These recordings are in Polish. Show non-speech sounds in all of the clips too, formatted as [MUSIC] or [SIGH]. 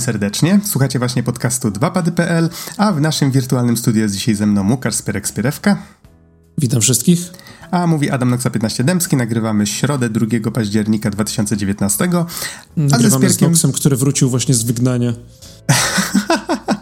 Witamy serdecznie. Słuchacie właśnie podcastu 2pady.pl, a w naszym wirtualnym studiu jest dzisiaj ze mną Łukasz Spierek-Spierewka. Witam wszystkich. A mówi Adam Noxa 15 Dębski. Nagrywamy środę 2 października 2019. A Nagrywamy ze Spierkiem... z Noxem, który wrócił właśnie z wygnania. [LAUGHS]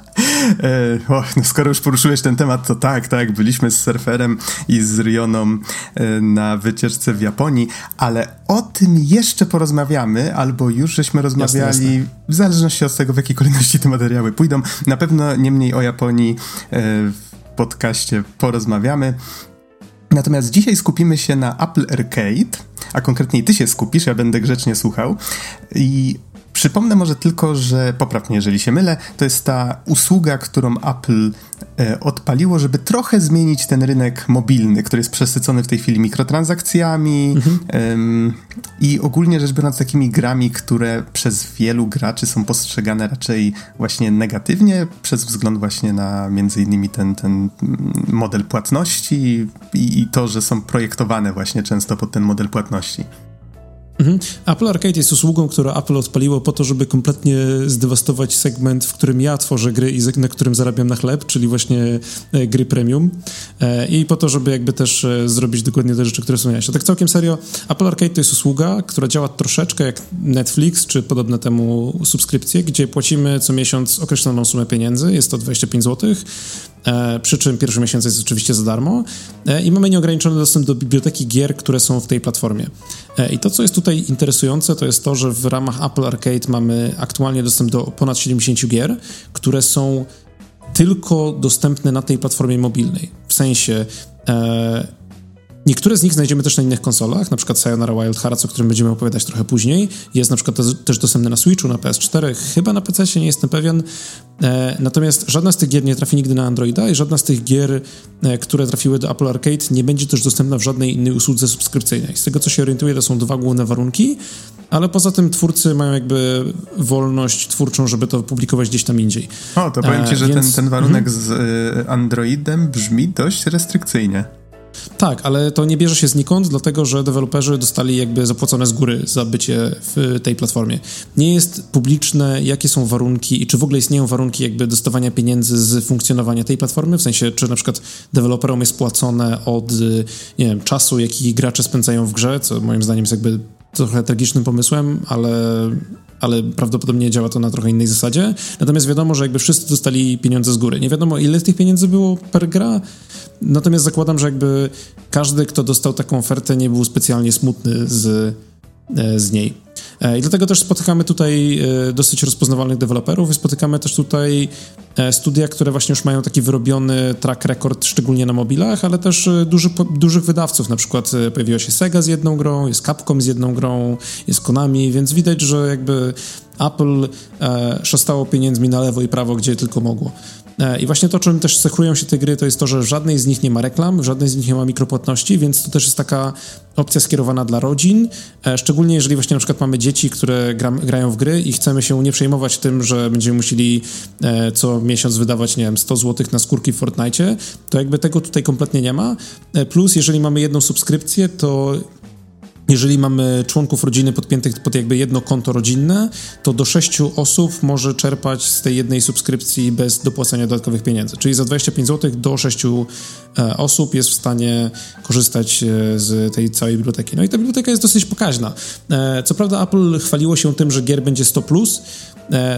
E, o, no skoro już poruszyłeś ten temat, to tak, tak, byliśmy z surferem i z Rioną e, na wycieczce w Japonii, ale o tym jeszcze porozmawiamy, albo już żeśmy rozmawiali, jasne, jasne. w zależności od tego, w jakiej kolejności te materiały pójdą. Na pewno niemniej o Japonii e, w podcaście porozmawiamy. Natomiast dzisiaj skupimy się na Apple Arcade, a konkretniej ty się skupisz, ja będę grzecznie słuchał. I Przypomnę może tylko, że poprawnie, jeżeli się mylę, to jest ta usługa, którą Apple e, odpaliło, żeby trochę zmienić ten rynek mobilny, który jest przesycony w tej chwili mikrotransakcjami mhm. ym, i ogólnie rzecz biorąc takimi grami, które przez wielu graczy są postrzegane raczej właśnie negatywnie, przez wzgląd właśnie na między innymi ten, ten model płatności i, i to, że są projektowane właśnie często pod ten model płatności. Mhm. Apple Arcade jest usługą, którą Apple odpaliło po to, żeby kompletnie zdewastować segment, w którym ja tworzę gry i na którym zarabiam na chleb, czyli właśnie e, gry premium. E, I po to, żeby jakby też e, zrobić dokładnie te rzeczy, które są A Tak całkiem serio, Apple Arcade to jest usługa, która działa troszeczkę jak Netflix, czy podobne temu subskrypcje, gdzie płacimy co miesiąc określoną sumę pieniędzy, jest to 25 zł, przy czym pierwszy miesiąc jest oczywiście za darmo i mamy nieograniczony dostęp do biblioteki gier, które są w tej platformie. I to, co jest tutaj interesujące to jest to, że w ramach Apple Arcade mamy aktualnie dostęp do ponad 70 gier, które są tylko dostępne na tej platformie mobilnej. W sensie e, Niektóre z nich znajdziemy też na innych konsolach, na przykład Sayonara Wild Hearts, o którym będziemy opowiadać trochę później. Jest na przykład też dostępny na Switchu, na PS4, chyba na PC, nie jestem pewien. E, natomiast żadna z tych gier nie trafi nigdy na Androida i żadna z tych gier, e, które trafiły do Apple Arcade, nie będzie też dostępna w żadnej innej usłudze subskrypcyjnej. Z tego, co się orientuję, to są dwa główne warunki, ale poza tym twórcy mają jakby wolność twórczą, żeby to publikować gdzieś tam indziej. O, to powiem ci, że więc... ten, ten warunek mm -hmm. z Androidem brzmi dość restrykcyjnie. Tak, ale to nie bierze się znikąd, dlatego że deweloperzy dostali jakby zapłacone z góry za bycie w tej platformie. Nie jest publiczne, jakie są warunki i czy w ogóle istnieją warunki jakby dostawania pieniędzy z funkcjonowania tej platformy, w sensie czy na przykład deweloperom jest płacone od, nie wiem, czasu, jaki gracze spędzają w grze, co moim zdaniem jest jakby trochę tragicznym pomysłem, ale ale prawdopodobnie działa to na trochę innej zasadzie. Natomiast wiadomo, że jakby wszyscy dostali pieniądze z góry. Nie wiadomo, ile tych pieniędzy było per gra, natomiast zakładam, że jakby każdy, kto dostał taką ofertę, nie był specjalnie smutny z, z niej. E, I dlatego też spotykamy tutaj e, dosyć rozpoznawalnych deweloperów i spotykamy też tutaj e, studia, które właśnie już mają taki wyrobiony track record, szczególnie na mobilach, ale też duży, dużych wydawców. Na przykład pojawiła się Sega z jedną grą, jest Capcom z jedną grą, jest Konami, więc widać, że jakby Apple e, szostało pieniędzmi na lewo i prawo, gdzie tylko mogło. E, I właśnie to, czym też cechują się te gry, to jest to, że w żadnej z nich nie ma reklam, w żadnej z nich nie ma mikropłatności, więc to też jest taka opcja skierowana dla rodzin, e, szczególnie jeżeli właśnie na przykład mamy dzieci, które gra, grają w gry i chcemy się nie przejmować tym, że będziemy musieli e, co miesiąc wydawać, nie wiem, 100 zł na skórki w Fortnite, to jakby tego tutaj kompletnie nie ma. Plus, jeżeli mamy jedną subskrypcję, to jeżeli mamy członków rodziny podpiętych pod jakby jedno konto rodzinne, to do sześciu osób może czerpać z tej jednej subskrypcji bez dopłacania dodatkowych pieniędzy. Czyli za 25 zł do sześciu e, osób jest w stanie korzystać e, z tej całej biblioteki. No i ta biblioteka jest dosyć pokaźna. E, co prawda Apple chwaliło się tym, że gier będzie 100+, plus,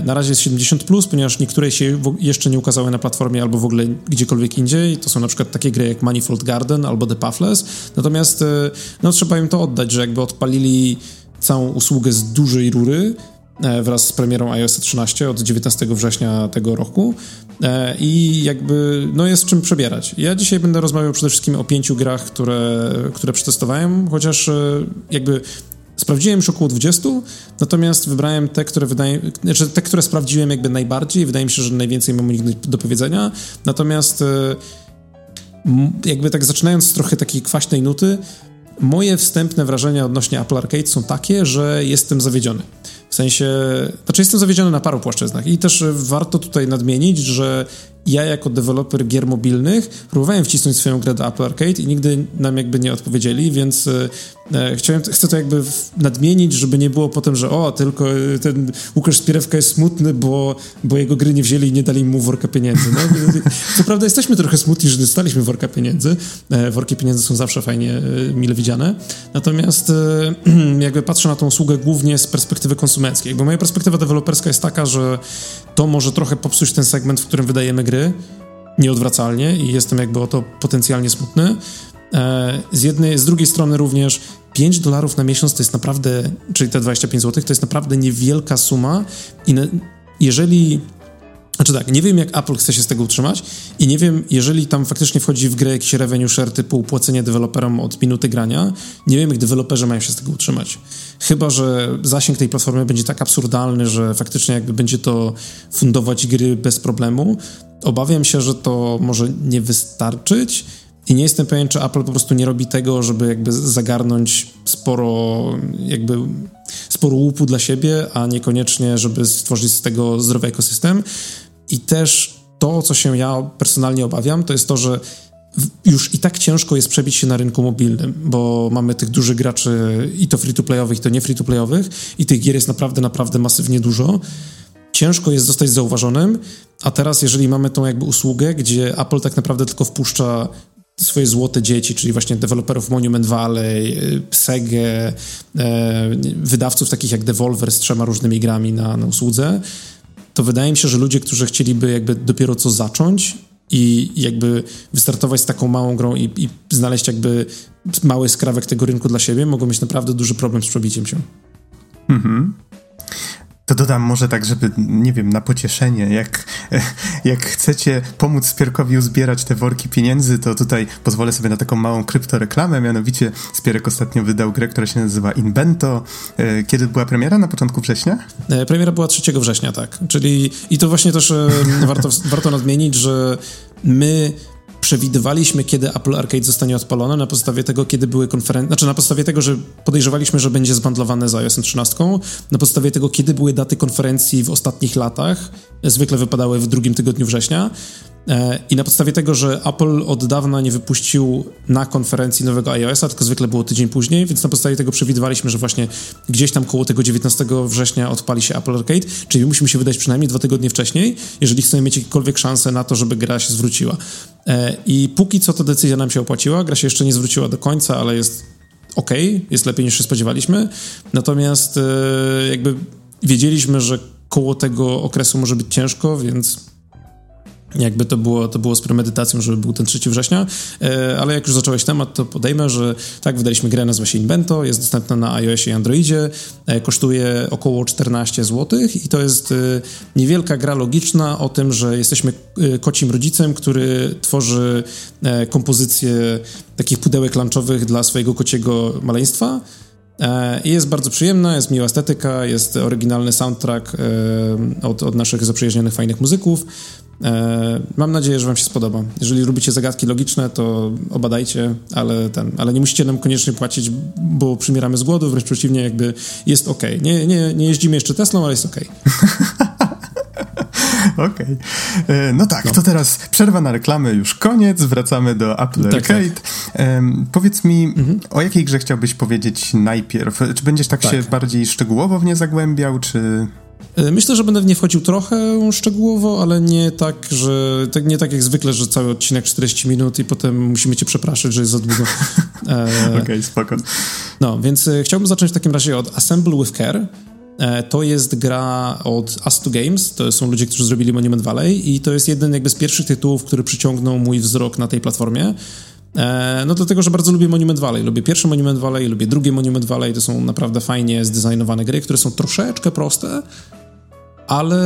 na razie jest 70+, plus, ponieważ niektóre się jeszcze nie ukazały na platformie albo w ogóle gdziekolwiek indziej. To są na przykład takie gry jak Manifold Garden albo The Pathless. Natomiast no, trzeba im to oddać, że jakby odpalili całą usługę z dużej rury e, wraz z premierą iOS 13 od 19 września tego roku e, i jakby no jest czym przebierać. Ja dzisiaj będę rozmawiał przede wszystkim o pięciu grach, które, które przetestowałem, chociaż e, jakby Sprawdziłem już około 20, natomiast wybrałem te, które wydaje, znaczy te, które sprawdziłem jakby najbardziej. Wydaje mi się, że najwięcej mam nich do powiedzenia. Natomiast jakby tak zaczynając z trochę takiej kwaśnej nuty, Moje wstępne wrażenia odnośnie Apple Arcade są takie, że jestem zawiedziony. W sensie, znaczy jestem zawiedziony na paru płaszczyznach i też warto tutaj nadmienić, że ja jako deweloper gier mobilnych próbowałem wcisnąć swoją grę do Apple Arcade i nigdy nam jakby nie odpowiedzieli, więc e, e chciałem, chcę to jakby nadmienić, żeby nie było potem, że o, tylko e, ten Łukasz Spierewka jest smutny, bo, bo jego gry nie wzięli i nie dali mu worka pieniędzy. No, co prawda jesteśmy trochę smutni, że dostaliśmy worka pieniędzy. E, worki pieniędzy są zawsze fajnie, e, mile widziane. Natomiast e, [CLEARS THROAT] jakby patrzę na tą usługę głównie z perspektywy konsumenckiej, bo moja perspektywa deweloperska jest taka, że to może trochę popsuć ten segment, w którym wydajemy nieodwracalnie i jestem jakby o to potencjalnie smutny. E, z jednej, z drugiej strony również 5 dolarów na miesiąc to jest naprawdę, czyli te 25 zł, to jest naprawdę niewielka suma i na, jeżeli znaczy tak, nie wiem jak Apple chce się z tego utrzymać i nie wiem, jeżeli tam faktycznie wchodzi w grę jakiś revenue share typu płacenie deweloperom od minuty grania, nie wiem jak deweloperzy mają się z tego utrzymać. Chyba, że zasięg tej platformy będzie tak absurdalny, że faktycznie jakby będzie to fundować gry bez problemu. Obawiam się, że to może nie wystarczyć i nie jestem pewien, czy Apple po prostu nie robi tego, żeby jakby zagarnąć sporo jakby sporo łupu dla siebie, a niekoniecznie, żeby stworzyć z tego zdrowy ekosystem. I też to, co się ja personalnie obawiam, to jest to, że już i tak ciężko jest przebić się na rynku mobilnym, bo mamy tych dużych graczy i to free-to-playowych, i to nie free-to-playowych i tych gier jest naprawdę, naprawdę masywnie dużo. Ciężko jest zostać zauważonym, a teraz jeżeli mamy tą jakby usługę, gdzie Apple tak naprawdę tylko wpuszcza swoje złote dzieci, czyli właśnie deweloperów Monument Valley, Sega, e, wydawców takich jak Devolver z trzema różnymi grami na, na usłudze, to wydaje mi się, że ludzie, którzy chcieliby jakby dopiero co zacząć i jakby wystartować z taką małą grą i, i znaleźć jakby mały skrawek tego rynku dla siebie, mogą mieć naprawdę duży problem z przebiciem się. Mhm. To dodam może tak, żeby, nie wiem, na pocieszenie, jak, [LAUGHS] jak chcecie pomóc Spierkowi uzbierać te worki pieniędzy, to tutaj pozwolę sobie na taką małą kryptoreklamę, mianowicie Spierek ostatnio wydał grę, która się nazywa Invento. E, kiedy była premiera? Na początku września? E, premiera była 3 września, tak. Czyli, i to właśnie też e, warto, warto nadmienić, że my przewidywaliśmy, kiedy Apple Arcade zostanie odpalone na podstawie tego, kiedy były konferencje, znaczy na podstawie tego, że podejrzewaliśmy, że będzie zbandlowane z iOS 13, na podstawie tego, kiedy były daty konferencji w ostatnich latach, zwykle wypadały w drugim tygodniu września, E, I na podstawie tego, że Apple od dawna nie wypuścił na konferencji nowego iOS-a, tylko zwykle było tydzień później, więc na podstawie tego przewidywaliśmy, że właśnie gdzieś tam koło tego 19 września odpali się Apple Arcade, czyli musimy się wydać przynajmniej dwa tygodnie wcześniej, jeżeli chcemy mieć jakiekolwiek szansę na to, żeby gra się zwróciła. E, I póki co ta decyzja nam się opłaciła, gra się jeszcze nie zwróciła do końca, ale jest ok, jest lepiej niż się spodziewaliśmy. Natomiast e, jakby wiedzieliśmy, że koło tego okresu może być ciężko, więc jakby to było, to było z premedytacją, żeby był ten 3 września, e, ale jak już zacząłeś temat, to podejmę, że tak, wydaliśmy grę, nazywa się Invento, jest dostępna na iOSie i Androidzie, e, kosztuje około 14 zł i to jest e, niewielka gra logiczna o tym, że jesteśmy kocim rodzicem, który tworzy kompozycję takich pudełek lunchowych dla swojego kociego maleństwa, i jest bardzo przyjemna, jest miła estetyka, jest oryginalny soundtrack od, od naszych zaprzyjaźnionych, fajnych muzyków. E, mam nadzieję, że Wam się spodoba. Jeżeli lubicie zagadki logiczne, to obadajcie, ale, ten, ale nie musicie nam koniecznie płacić, bo przymieramy z głodu, wręcz przeciwnie, jakby jest ok. Nie, nie, nie jeździmy jeszcze Teslą, ale jest ok. [LAUGHS] [LAUGHS] Okej. Okay. E, no tak, no. to teraz przerwa na reklamę, już koniec, wracamy do Apple tak, Arcade. Tak. Um, powiedz mi, mhm. o jakiej grze chciałbyś powiedzieć najpierw? Czy będziesz tak, tak, się bardziej szczegółowo w nie zagłębiał, czy... E, myślę, że będę w nie wchodził trochę szczegółowo, ale nie tak, że tak, nie tak jak zwykle, że cały odcinek 40 minut i potem musimy cię przepraszać, że jest za długo. [LAUGHS] E, Okej, okay, spoko. No, więc e, chciałbym zacząć w takim razie od Assemble with Care. To jest gra od Astu Games, to są ludzie, którzy zrobili Monument Valley i to jest jeden jakby z pierwszych tytułów, który przyciągnął mój wzrok na tej platformie. No dlatego, że bardzo lubię Monument Valley. Lubię pierwszy Monument Valley, lubię drugie Monument Valley. To są naprawdę fajnie zdesignowane gry, które są troszeczkę proste, ale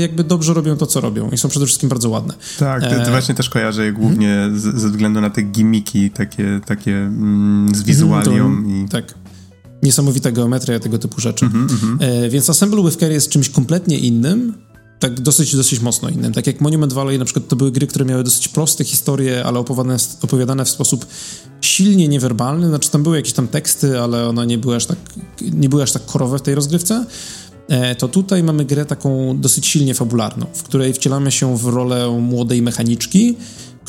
jakby dobrze robią to, co robią i są przede wszystkim bardzo ładne. Tak, to, to e, właśnie też kojarzę je głównie hmm? z, ze względu na te gimmiki takie, takie mm, z wizualią. Mm, i... Tak. Niesamowita geometria, tego typu rzeczy. Mm -hmm, e, więc Assemble with Care jest czymś kompletnie innym, tak dosyć, dosyć mocno innym. Tak jak Monument Valley na przykład to były gry, które miały dosyć proste historie, ale opowiadane, opowiadane w sposób silnie niewerbalny, znaczy tam były jakieś tam teksty, ale one nie były aż tak, nie były aż tak korowe w tej rozgrywce. e, to tutaj mamy grę taką dosyć silnie fabularną, w której wcielamy się w rolę młodej mechaniczki,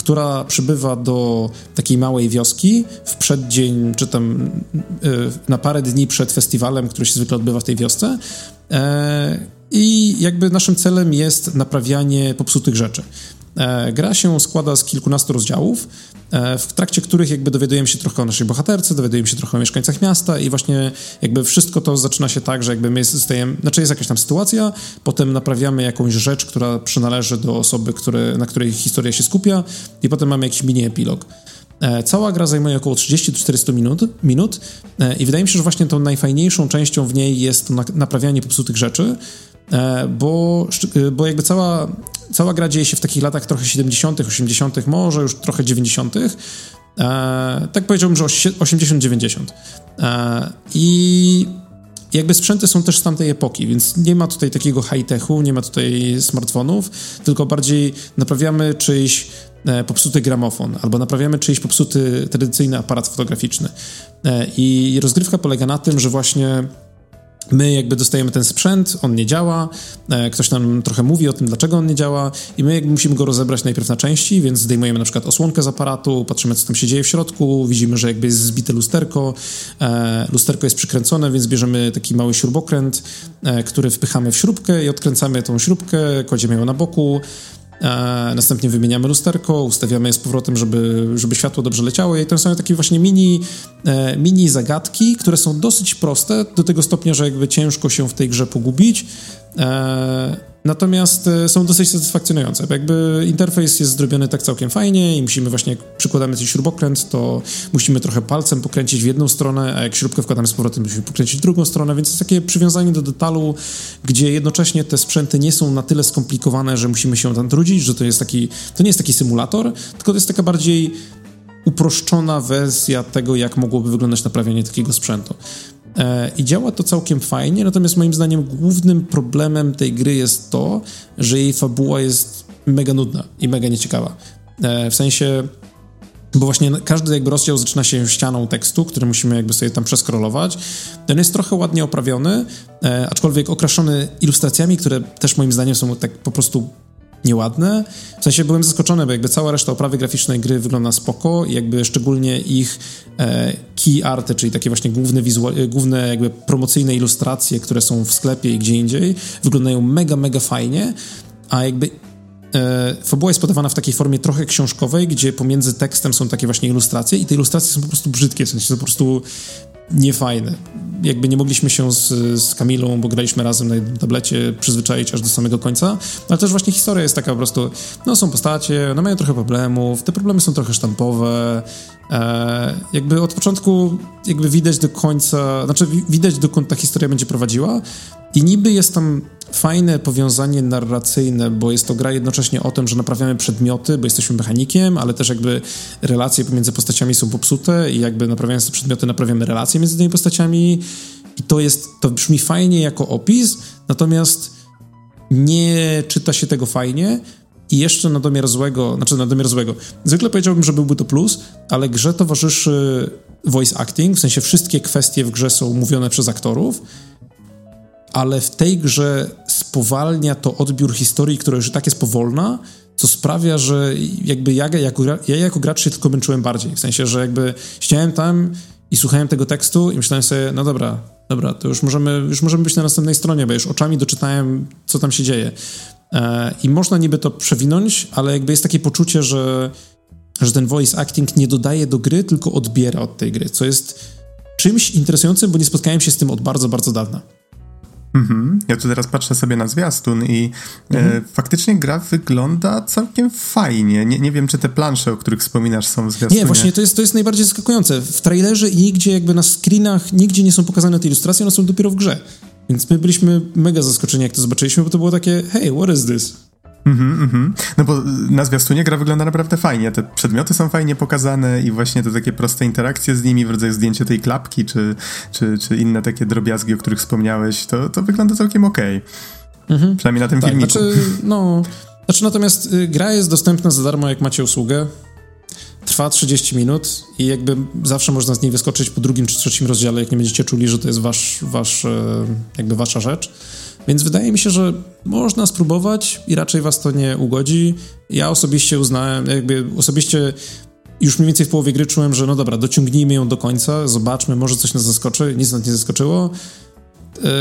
która przybywa do takiej małej wioski w przeddzień, czy tam na parę dni przed festiwalem, który się zwykle odbywa w tej wiosce. I jakby naszym celem jest naprawianie popsutych rzeczy. E, gra się składa z kilkunastu rozdziałów, e, w trakcie których jakby dowiadujemy się trochę o naszej bohaterce, dowiadujemy się trochę o mieszkańcach miasta i właśnie jakby wszystko to zaczyna się tak, że jakby my zostajemy, znaczy jest jakaś tam sytuacja, potem naprawiamy jakąś rzecz, która przynależy do osoby, które, na której historia się skupia i potem mamy jakiś mini epilog. E, cała gra zajmuje około 30-400 minut, minut i wydaje mi się, że właśnie tą najfajniejszą częścią w niej jest naprawianie popsutych rzeczy, bo, bo jakby cała cała gra dzieje się w takich latach trochę 70., 80., może już trochę 90. E, tak powiedziałbym, że 80-90. E, I jakby sprzęty są też z tamtej epoki, więc nie ma tutaj takiego high-techu, nie ma tutaj smartfonów, tylko bardziej naprawiamy czyjś e, popsuty gramofon, albo naprawiamy czyjś popsuty tradycyjny aparat fotograficzny. E, I rozgrywka polega na tym, że właśnie My jakby dostajemy ten sprzęt, on nie działa, e, ktoś nam trochę mówi o tym, dlaczego on nie działa i my jakby musimy go rozebrać najpierw na części, więc zdejmujemy na przykład osłonkę z aparatu, patrzymy co tam się dzieje w środku, widzimy, że jakby jest zbite lusterko, e, lusterko jest przykręcone, więc bierzemy taki mały śrubokręt, e, który wpychamy w śrubkę i odkręcamy tą śrubkę, kładziemy ją na boku, następnie wymieniamy lusterko, ustawiamy je z powrotem, żeby, żeby światło dobrze leciało i to są takie właśnie mini, e, mini zagadki, które są dosyć proste, do tego stopnia, że jakby ciężko się w tej grze pogubić. E, Natomiast e, są dosyć satysfakcjonujące. Jakby interfejs jest zrobiony tak całkiem fajnie i musimy właśnie, jak przykładamy coś śrubokręt, to musimy trochę palcem pokręcić w jedną stronę, a jak śrubkę wkładamy z powrotem, musimy pokręcić w drugą stronę, więc jest takie przywiązanie do detalu, gdzie jednocześnie te sprzęty nie są na tyle skomplikowane, że musimy się tam trudzić, że to jest taki, to nie jest taki symulator, tylko to jest taka bardziej uproszczona wersja tego, jak mogłoby wyglądać naprawianie takiego sprzętu. E, I działa to całkiem fajnie, natomiast moim zdaniem głównym problemem tej gry jest to, że jej fabuła jest mega nudna i mega nieciekawa. E, w sensie, bo właśnie każdy jakby rozdział zaczyna się ścianą tekstu, który musimy jakby sobie tam przeskrolować. Ten jest trochę ładnie oprawiony, e, aczkolwiek okraszony ilustracjami, które też moim zdaniem są tak po prostu nieładne. W sensie byłem zaskoczony, bo jakby cała reszta oprawy graficznej gry wygląda spoko jakby szczególnie ich e, key arty, czyli takie właśnie główne, wizual, główne jakby promocyjne ilustracje, które są w sklepie i gdzie indziej, wyglądają mega, mega fajnie, a jakby e, fabuła jest podawana w takiej formie trochę książkowej, gdzie pomiędzy tekstem są takie właśnie ilustracje i te ilustracje są po prostu brzydkie, w sensie są po prostu niefajne. Jakby nie mogliśmy się z, z Kamilą, bo graliśmy razem na tablecie, przyzwyczaić aż do samego końca, ale też właśnie historia jest taka po prostu, no są postacie, no mają trochę problemów, te problemy są trochę sztampowe, e, jakby od początku jakby widać do końca, znaczy widać dokąd ta historia będzie prowadziła. I niby jest tam fajne powiązanie narracyjne, bo jest to gra jednocześnie o tym, że naprawiamy przedmioty, bo jesteśmy mechanikiem, ale też jakby relacje pomiędzy postaciami są popsute i jakby naprawiając te przedmioty naprawiamy relacje między tymi postaciami i to jest, to brzmi fajnie jako opis, natomiast nie czyta się tego fajnie i jeszcze na domiar złego, znaczy na domiar złego, zwykle powiedziałbym, że byłby to plus, ale grze towarzyszy voice acting, w sensie wszystkie kwestie w grze są mówione przez aktorów, ale w tej grze spowalnia to odbiór historii, która już i tak jest powolna, co sprawia, że jakby ja jako, ja jako gracz się tylko męczyłem bardziej. W sensie, że jakby siedziałem tam i słuchałem tego tekstu i myślałem sobie, no dobra, dobra, to już możemy, już możemy być na następnej stronie, bo już oczami doczytałem, co tam się dzieje. E, I można niby to przewinąć, ale jakby jest takie poczucie, że, że ten voice acting nie dodaje do gry, tylko odbiera od tej gry, co jest czymś interesującym, bo nie spotkałem się z tym od bardzo, bardzo dawna. Mhm. Ja tu teraz patrzę sobie na zwiastun i e, mhm. e, faktycznie gra wygląda całkiem fajnie. Nie, nie wiem, czy te plansze, o których wspominasz, są w zwiastunie. Nie, właśnie to jest, to jest najbardziej zaskakujące. W trailerze i nigdzie jakby na screenach, nigdzie nie są pokazane te ilustracje, one są dopiero w grze. Więc my byliśmy mega zaskoczeni, jak to zobaczyliśmy, bo to było takie, hey, what is this? Mhm, mhm. No bo na zwiastunie gra wygląda naprawdę fajnie. Te przedmioty są fajnie pokazane i właśnie te takie proste interakcje z nimi, w rodzaju zdjęcie tej klapki, czy, czy, czy inne takie drobiazgi, o których wspomniałeś, to, to wygląda całkiem okej. Okay. Mhm. Przynajmniej na tym tak, filmiku. Znaczy, no, znaczy natomiast y, gra jest dostępna za darmo, jak macie usługę. Trwa 30 minut i jakby zawsze można z niej wyskoczyć po drugim czy trzecim rozdziale, jak nie będziecie czuli, że to jest wasz, wasz e, jakby wasza rzecz. Więc wydaje mi się, że można spróbować i raczej was to nie ugodzi. Ja osobiście uznałem, jakby osobiście już mniej więcej w połowie gry czułem, że no dobra, dociągnijmy ją do końca, zobaczmy, może coś nas zaskoczy. Nic nas nie zaskoczyło. Yy,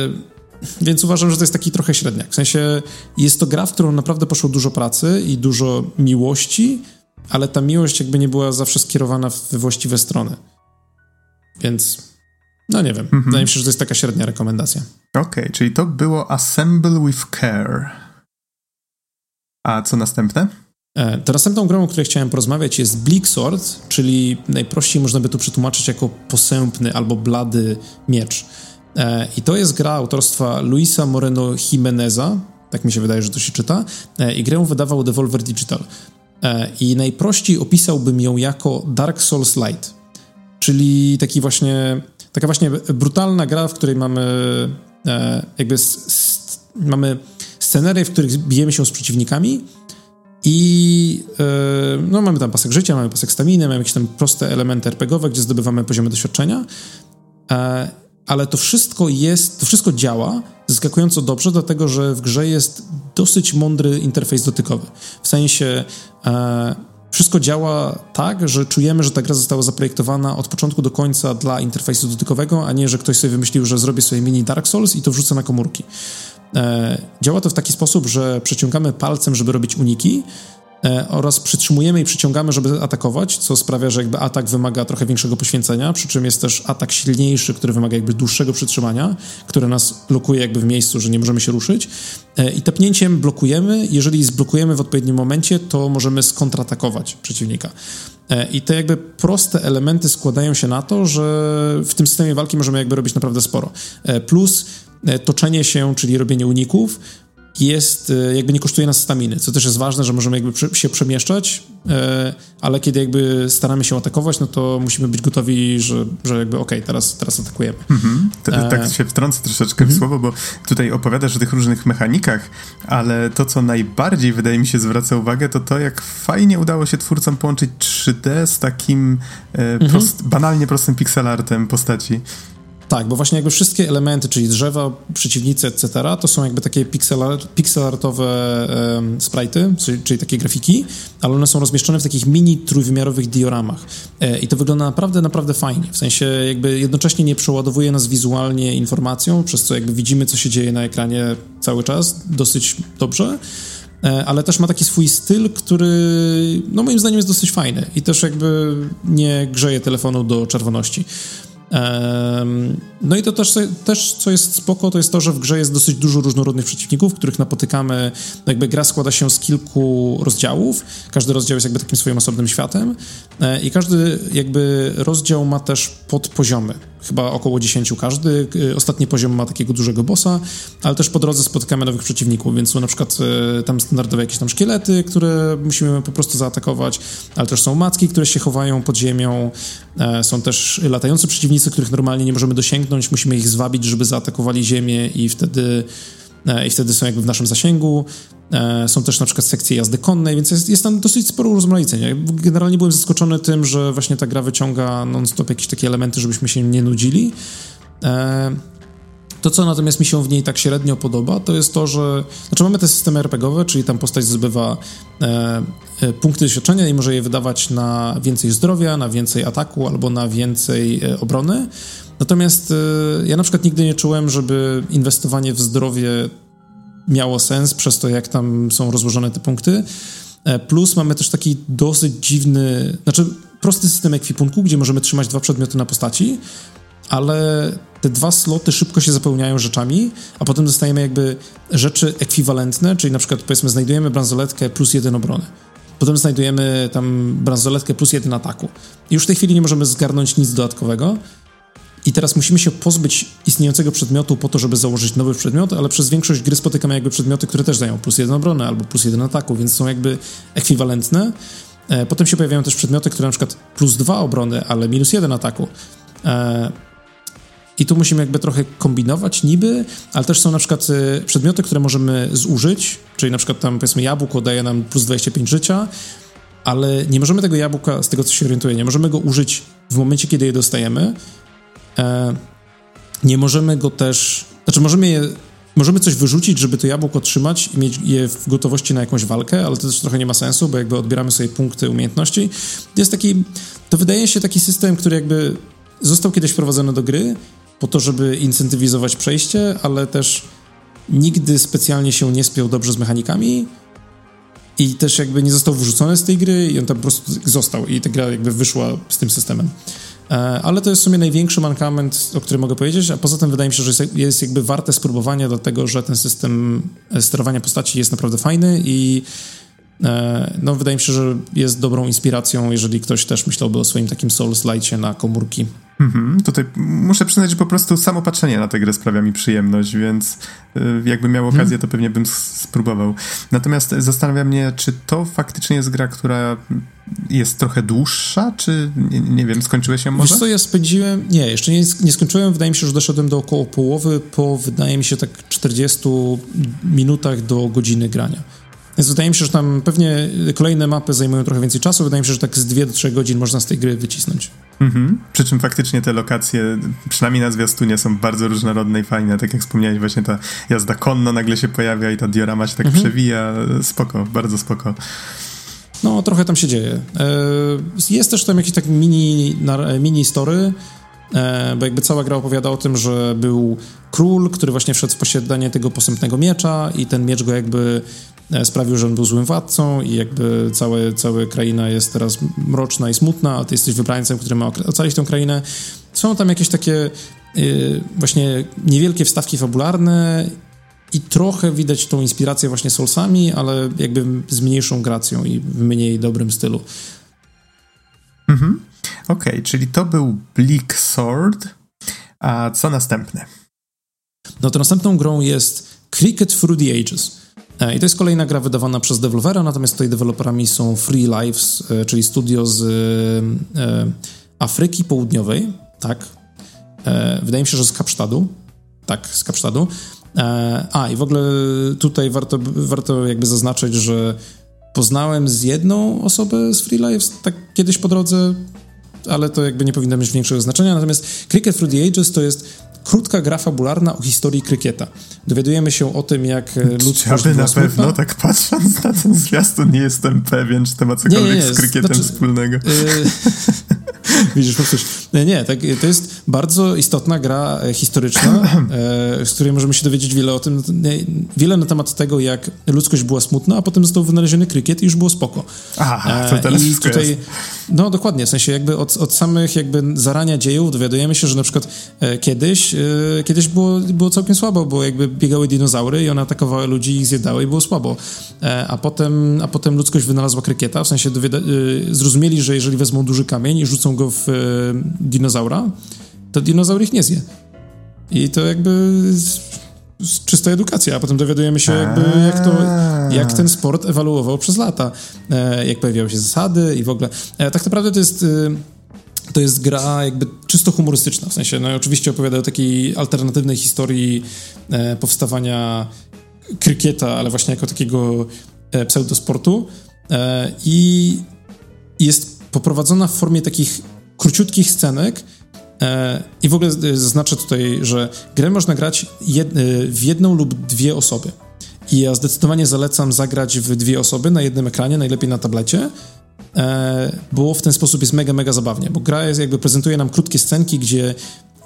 więc uważam, że to jest taki trochę średniak. W sensie jest to gra, w którą naprawdę poszło dużo pracy i dużo miłości, ale ta miłość jakby nie była zawsze skierowana w właściwe strony. Więc no nie wiem. Mhm. Wydaje mi się, że to jest taka średnia rekomendacja. Okej, okay, czyli to było Assemble with Care. A co następne? E, to następną grą, o której chciałem porozmawiać jest Bleak Sword, czyli najprościej można by to przetłumaczyć jako posępny albo blady miecz. E, I to jest gra autorstwa Luisa Moreno Jimeneza, tak mi się wydaje, że to się czyta, e, i grę wydawał Devolver Digital. I najprościej opisałbym ją jako Dark Souls Light, czyli taki właśnie taka właśnie brutalna gra, w której mamy e, jakby mamy scenerie, w których bijemy się z przeciwnikami i e, no, mamy tam pasek życia, mamy pasek staminy, mamy jakieś tam proste elementy RPGowe, gdzie zdobywamy poziomy doświadczenia, e, ale to wszystko jest, to wszystko działa zaskakująco dobrze, dlatego że w grze jest dosyć mądry interfejs dotykowy. W sensie e, wszystko działa tak, że czujemy, że ta gra została zaprojektowana od początku do końca dla interfejsu dotykowego, a nie, że ktoś sobie wymyślił, że zrobię sobie mini Dark Souls i to wrzucę na komórki. E, działa to w taki sposób, że przeciągamy palcem, żeby robić uniki, oraz przytrzymujemy i przyciągamy, żeby atakować, co sprawia, że jakby atak wymaga trochę większego poświęcenia, przy czym jest też atak silniejszy, który wymaga jakby dłuższego przytrzymania, które nas blokuje jakby w miejscu, że nie możemy się ruszyć. E, I tepnięciem blokujemy. Jeżeli zblokujemy w odpowiednim momencie, to możemy skontratakować przeciwnika. E, I te jakby proste elementy składają się na to, że w tym systemie walki możemy jakby robić naprawdę sporo. Plus toczenie się, czyli robienie uników, jest, e, jakby nie kosztuje nas staminy, co też jest ważne, że możemy jakby się przemieszczać, e, ale kiedy jakby staramy się atakować, no to musimy być gotowi, że, że jakby okej, okay, teraz, teraz atakujemy. Mhm. E, tak się wtrącę troszeczkę w mhm. słowo, bo tutaj opowiadasz o tych różnych mechanikach, ale to, co najbardziej wydaje mi się zwraca uwagę, to to, jak fajnie udało się twórcom połączyć 3D z takim mhm. prost, banalnie prostym pixelartem postaci. Tak, bo właśnie jakby wszystkie elementy, czyli drzewa, przeciwnicy, etc., to są jakby takie pixelartowe um, sprite'y, czyli, czyli, takie grafiki, ale one są rozmieszczone w takich mini trójwymiarowych dioramach. E, I to wygląda naprawdę, naprawdę fajnie. W sensie jakby jednocześnie nie przeładowuje nas wizualnie informacją, przez co jakby widzimy, co się dzieje na ekranie cały czas dosyć dobrze e, ale też ma taki swój styl, który no moim zdaniem jest dosyć fajny i też jakby nie grzeje telefonu do czerwoności. No i to też, też, co jest spoko, to jest to, że w grze jest dosyć dużo różnorodnych przeciwników, których napotykamy. No jakby gra składa się z kilku rozdziałów. Każdy rozdział jest jakby takim swoim osobnym światem e, i każdy jakby rozdział ma też podpoziomy chyba około 10 każdy. Y, ostatni poziom ma takiego dużego bossa, ale też po drodze spotykamy nowych przeciwników, więc są na przykład y, tam standardowe jakieś tam szkielety, które musimy po prostu zaatakować, ale też są macki, które się chowają pod ziemią, e, są też latający przeciwnicy, których normalnie nie możemy dosięgnąć, musimy ich zwabić, żeby zaatakowali ziemię i wtedy e, i wtedy są jakby w naszym zasięgu. E, są też na przykład sekcje jazdy konnej, więc jest, jest tam dosyć sporo urozmaicenia. Generalnie byłem zaskoczony tym, że właśnie ta gra wyciąga non-stop jakieś takie elementy, żebyśmy się nie nudzili. E, to, co natomiast mi się w niej tak średnio podoba, to jest to, że. Znaczy, mamy te systemy RPGowe, czyli tam postać zbywa e, e, punkty doświadczenia i może je wydawać na więcej zdrowia, na więcej ataku albo na więcej e, obrony. Natomiast e, ja na przykład nigdy nie czułem, żeby inwestowanie w zdrowie miało sens przez to, jak tam są rozłożone te punkty. E, plus mamy też taki dosyć dziwny, znaczy prosty system ekwipunku, gdzie możemy trzymać dwa przedmioty na postaci, ale te dwa sloty szybko się zapełniają rzeczami, a potem dostajemy jakby rzeczy ekwiwalentne, czyli na przykład powiedzmy znajdujemy bransoletkę plus jeden obrony. Potem znajdujemy tam bransoletkę plus jeden ataku. I już w tej chwili nie możemy zgarnąć nic dodatkowego, i teraz musimy się pozbyć istniejącego przedmiotu po to, żeby założyć nowy przedmiot, ale przez większość gry spotykamy jakby przedmioty, które też dają plus jeden obrony albo plus jeden ataku, więc są jakby ekwiwalentne. E, potem się pojawiają też przedmioty, które na przykład plus dwa obrony, ale minus jeden ataku. E, I tu musimy jakby trochę kombinować niby, ale też są na przykład e, przedmioty, które możemy zużyć, czyli na przykład tam powiedzmy jabłko daje nam plus 25 życia, ale nie możemy tego jabłka, z tego co się orientuję, nie możemy go użyć w momencie, kiedy je dostajemy, nie możemy go też, znaczy możemy je możemy coś wyrzucić, żeby to jabłko trzymać i mieć je w gotowości na jakąś walkę, ale to też trochę nie ma sensu, bo jakby odbieramy sobie punkty umiejętności. Jest taki, to wydaje się taki system, który jakby został kiedyś wprowadzony do gry po to, żeby incentywizować przejście, ale też nigdy specjalnie się nie spiął dobrze z mechanikami i też jakby nie został wyrzucony z tej gry i on tam po prostu został i ta gra jakby wyszła z tym systemem. E, ale to jest w sumie największy mankament, o którym mogę powiedzieć, a poza tym wydaje mi się, że jest jakby warte spróbowania, dlatego że ten system sterowania postaci jest naprawdę fajny i e, no, wydaje mi się, że jest dobrą inspiracją, jeżeli ktoś też myślałby o swoim takim Souls-Lightie na komórki. Mhm, tutaj muszę przyznać, że po prostu samo patrzenie na tę grę sprawia mi przyjemność, więc y, jakbym miał okazję, mhm. to pewnie bym spróbował. Natomiast zastanawia mnie, czy to faktycznie jest gra, która jest trochę dłuższa, czy nie, nie wiem, skończyłeś ją może? Wiesz co, ja spędziłem, nie, jeszcze nie, nie skończyłem, wydaje mi się, że doszedłem do około połowy po, wydaje mi się, tak 40 minutach do godziny grania. Więc wydaje mi się, że tam pewnie kolejne mapy zajmują trochę więcej czasu. Wydaje mi się, że tak z 2 do 3 godzin można z tej gry wycisnąć. Mhm. Przy czym faktycznie te lokacje, przynajmniej na zwiastunie, są bardzo różnorodne i fajne. Tak jak wspomniałeś, właśnie ta jazda konno nagle się pojawia i ta diorama się tak mhm. przewija. Spoko, bardzo spoko. No, trochę tam się dzieje. E, jest też tam jakiś taki mini, mini story, e, bo jakby cała gra opowiada o tym, że był król, który właśnie wszedł w posiadanie tego posępnego miecza i ten miecz go jakby E, sprawił, że on był złym władcą i jakby całe, cała kraina jest teraz mroczna i smutna, a ty jesteś wybrańcem, który ma ocalić tę krainę. Są tam jakieś takie yy, właśnie niewielkie wstawki fabularne i trochę widać tą inspirację właśnie Soulsami, ale jakby z mniejszą gracją i w mniej dobrym stylu. Mhm. Okej, okay, czyli to był Bleak Sword. A co następne? No to następną grą jest Cricket Through the Ages. E, I to jest kolejna gra wydawana przez dewelopera, natomiast tutaj deweloperami są Free Lives, e, czyli studio z e, Afryki Południowej, tak. Wydaje mi się, że z Kapsztadu. Tak, z Kapsztadu. A, i w ogóle tutaj warto, warto jakby zaznaczyć, że poznałem z jedną osobę z Free Lives tak kiedyś po drodze, ale to jakby nie powinno mieć większego znaczenia. Natomiast Cricket Through the Ages to jest krótka gra fabularna o historii krykieta. Dowiadujemy się o tym, jak e, ludzkość Aby na pewno, tak patrząc na ten zwiastun, nie jestem pewien, czy to ma cokolwiek nie, nie, z krykietem znaczy, wspólnego. Yy, [LAUGHS] widzisz, po coś. Nie, tak, to jest bardzo istotna gra e, historyczna, [CLEARS THROAT] z której możemy się dowiedzieć wiele o tym, wiele na temat tego, jak ludzkość była smutna, a potem został wynaleziony krykiet i już było spoko. Aha, to teraz I tutaj, jest. No dokładnie, w sensie jakby od, od samych jakby zarania dziejów dowiadujemy się, że na przykład kiedyś, kiedyś było, było całkiem słabo, bo jakby biegały dinozaury i one atakowały ludzi i ich zjadały i było słabo. E, a potem, a potem ludzkość wynalazła krykieta, w sensie e, zrozumieli, że jeżeli wezmą duży kamień i rzucą go w e, dinozaura, to dinozaur ich nie zje. I to jakby czysta edukacja, a potem dowiadujemy się jakby jak to, jak ten sport ewoluował przez lata, jak pojawiały się zasady i w ogóle. Tak naprawdę to jest to jest gra jakby czysto humorystyczna, w sensie, no oczywiście opowiada o takiej alternatywnej historii e, powstawania krykieta, ale właśnie jako takiego e, pseudosportu e, i jest poprowadzona w formie takich króciutkich scenek e, i w ogóle zaznaczę tutaj, że grę można grać jed, e, w jedną lub dwie osoby. I ja zdecydowanie zalecam zagrać w dwie osoby na jednym ekranie, najlepiej na tablecie, E, bo w ten sposób jest mega, mega zabawnie, bo gra jest, jakby prezentuje nam krótkie scenki, gdzie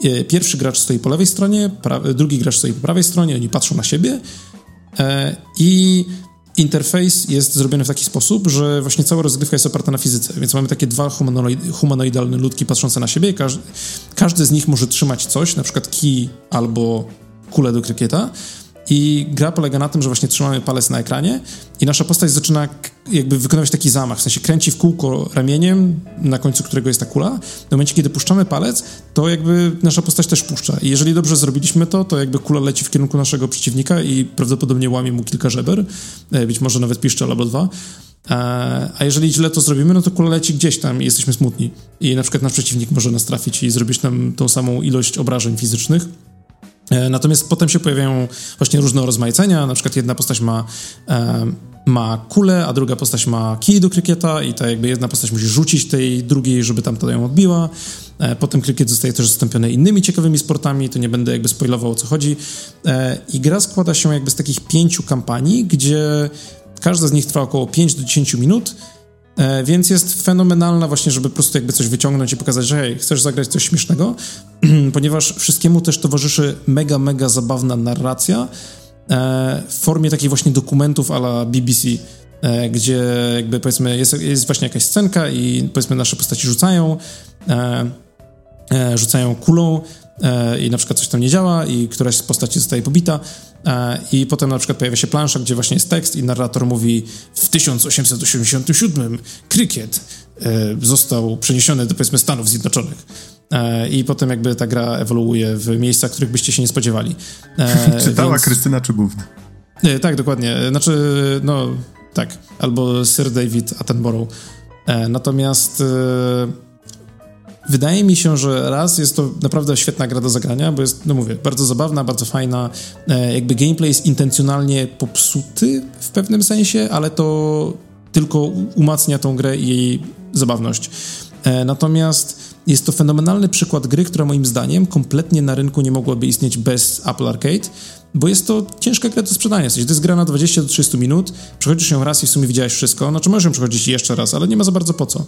e, pierwszy gracz stoi po lewej stronie, drugi gracz stoi po prawej stronie, oni patrzą na siebie e, i interfejs jest zrobiony w taki sposób, że właśnie cała rozgrywka jest oparta na fizyce, więc mamy takie dwa humanoidalne ludki patrzące na siebie, każdy, każdy z nich może trzymać coś, na przykład kij albo kulę do krykieta i gra polega na tym, że właśnie trzymamy palec na ekranie i nasza postać zaczyna jakby wykonywać taki zamach, w sensie kręci w kółko ramieniem, na końcu którego jest ta kula. W momencie, kiedy puszczamy palec, to jakby nasza postać też puszcza. I jeżeli dobrze zrobiliśmy to, to jakby kula leci w kierunku naszego przeciwnika i prawdopodobnie łamie mu kilka żeber, e, być może nawet piszczel albo dwa. E, a jeżeli źle to zrobimy, no to kula leci gdzieś tam i jesteśmy smutni. I na przykład nasz przeciwnik może nas trafić i zrobić nam tą samą ilość obrażeń fizycznych. E, natomiast potem się pojawiają właśnie różne rozmaicenia, na przykład jedna postać ma, e, ma kulę, a druga postać ma kij do krykieta i ta jakby jedna postać musi rzucić tej drugiej, żeby tam ją odbiła. E, potem krykiet zostaje też zastąpiony innymi ciekawymi sportami, to nie będę jakby spoilował o co chodzi. E, I gra składa się jakby z takich pięciu kampanii, gdzie każda z nich trwa około 5 do 10 minut, więc jest fenomenalna właśnie, żeby po prostu jakby coś wyciągnąć i pokazać, że hej, chcesz zagrać coś śmiesznego, [CLEARS THROAT] ponieważ wszystkiemu też towarzyszy mega, mega zabawna narracja, w formie takich właśnie dokumentów ala BBC, gdzie jakby powiedzmy jest, jest właśnie jakaś scenka i powiedzmy nasze postaci rzucają, E, rzucają kulą e, i na przykład coś tam nie działa i któraś z postaci zostaje pobita. e, i potem na przykład pojawia się plansza, gdzie właśnie jest tekst i narrator mówi w 1887 krykiet został przeniesiony do powiedzmy Stanów Zjednoczonych. I potem jakby ta gra ewoluuje w miejscach, których byście się nie spodziewali. [LAUGHS] Czytała więc... Krystyna Czubówna. Tak, dokładnie. Znaczy, no tak. Albo Sir David Attenborough. Natomiast Wydaje mi się, że raz jest to naprawdę świetna gra do zagrania, bo jest, no mówię, bardzo zabawna, bardzo fajna. E, jakby gameplay jest intencjonalnie popsuty w pewnym sensie, ale to tylko umacnia tą grę i jej zabawność. E, natomiast jest to fenomenalny przykład gry, która moim zdaniem kompletnie na rynku nie mogłaby istnieć bez Apple Arcade, bo jest to ciężka gra do sprzedania. W sensie, to jest gra na 20 do 30 minut, przechodzisz ją raz i w sumie widziałeś wszystko, znaczy możesz ją przechodzić jeszcze raz, ale nie ma za bardzo po co.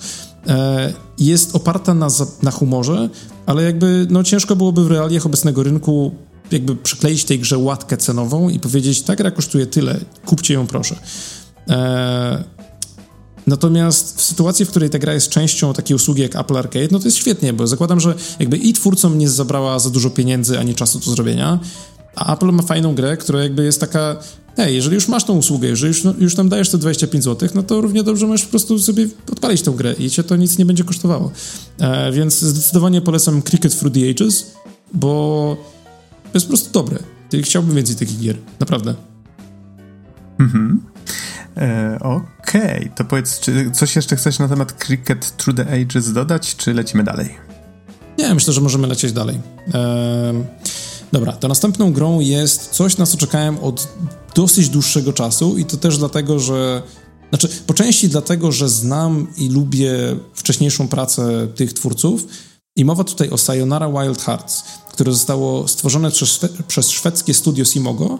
E, jest oparta na, na humorze, ale jakby no, ciężko byłoby w realiach obecnego rynku jakby przykleić tej grze łatkę cenową i powiedzieć, ta gra kosztuje tyle, kupcie ją proszę. E, Natomiast w sytuacji, w której ta gra jest częścią takiej usługi jak Apple Arcade, no to jest świetnie, bo zakładam, że jakby i twórcom nie zabrała za dużo pieniędzy ani czasu do zrobienia, a Apple ma fajną grę, która jakby jest taka, hej, jeżeli już masz tą usługę, jeżeli już, no, już tam dajesz te 25 zł, no to równie dobrze możesz po prostu sobie odpalić tę grę i cię to nic nie będzie kosztowało. E, więc zdecydowanie polecam Cricket Through the Ages, bo jest po prostu dobre. Chciałbym więcej takich gier, naprawdę. Mhm. E, Okej, okay. to powiedz, czy coś jeszcze chcesz na temat Cricket Through the Ages dodać, czy lecimy dalej? Nie, myślę, że możemy lecieć dalej. E, dobra, to następną grą jest coś, na co czekałem od dosyć dłuższego czasu i to też dlatego, że znaczy, po części dlatego, że znam i lubię wcześniejszą pracę tych twórców i mowa tutaj o Sayonara Wild Hearts, które zostało stworzone przez, przez szwedzkie studio Simogo,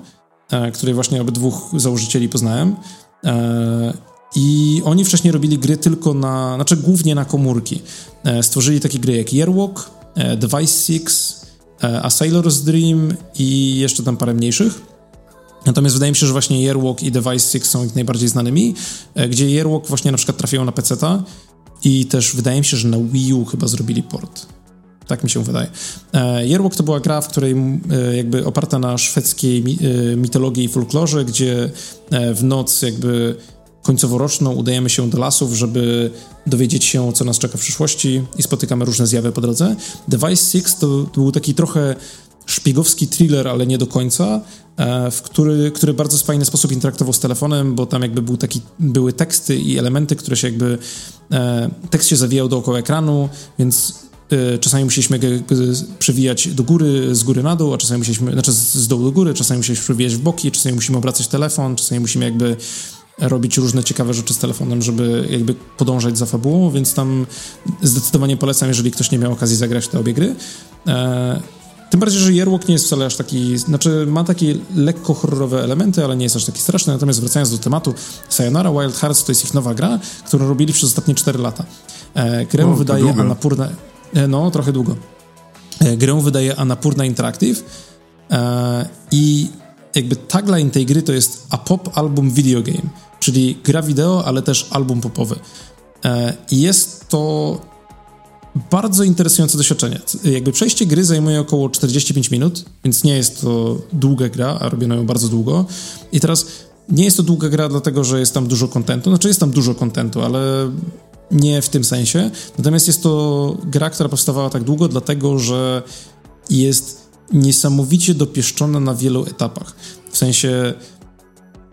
e, której właśnie obydwóch założycieli poznałem. E, I oni wcześniej robili gry tylko na, znaczy głównie na komórki. E, stworzyli takie gry jak Yearwalk, e, Device 6, A Sailor's Dream i jeszcze tam parę mniejszych. Natomiast wydaje mi się, że właśnie Yearwalk i Device 6 są ich najbardziej znanymi, gdzie Yearwalk właśnie na przykład trafiają na PC-ta i też wydaje mi się, że na Wii U chyba zrobili port. Tak mi się wydaje. Yearwalk to była gra, w której jakby oparta na szwedzkiej mitologii i folklorze, gdzie w noc jakby końcoworoczną udajemy się do lasów, żeby dowiedzieć się, co nas czeka w przyszłości i spotykamy różne zjawy po drodze. Device 6 to, to był taki trochę szpiegowski thriller, ale nie do końca, w który, który bardzo w fajny sposób interaktował z telefonem, bo tam jakby był taki, były teksty i elementy, które się jakby... Tekst się zawijał dookoła ekranu, więc E, czasami musieliśmy przewijać do góry, z góry na dół, a czasami musieliśmy, znaczy z dołu do góry, czasami musieliśmy przewijać w boki, czasami musimy obracać telefon, czasami musimy jakby robić różne ciekawe rzeczy z telefonem, żeby jakby podążać za fabułą, więc tam zdecydowanie polecam, jeżeli ktoś nie miał okazji zagrać te obie gry. E, tym bardziej, że Jerłok nie jest wcale aż taki, znaczy ma takie lekko horrorowe elementy, ale nie jest aż taki straszny. Natomiast wracając do tematu, Sayonara Wild Hearts to jest ich nowa gra, którą robili przez ostatnie 4 lata. E, grę o, wydaje Annapurna... E, no, trochę długo. E, grę wydaje Annapurna Interactive e, i jakby tagline tej gry to jest a pop album video game, czyli gra wideo, ale też album popowy. I jest to bardzo interesujące doświadczenie. Jakby przejście gry zajmuje około 45 minut, więc nie jest to długa gra, a robiono ją bardzo długo. I teraz nie jest to długa gra, dlatego że jest tam dużo kontentu. Znaczy jest tam dużo kontentu, ale nie w tym sensie. Natomiast jest to gra, która powstawała tak długo, dlatego że jest niesamowicie dopieszczona na wielu etapach. W sensie,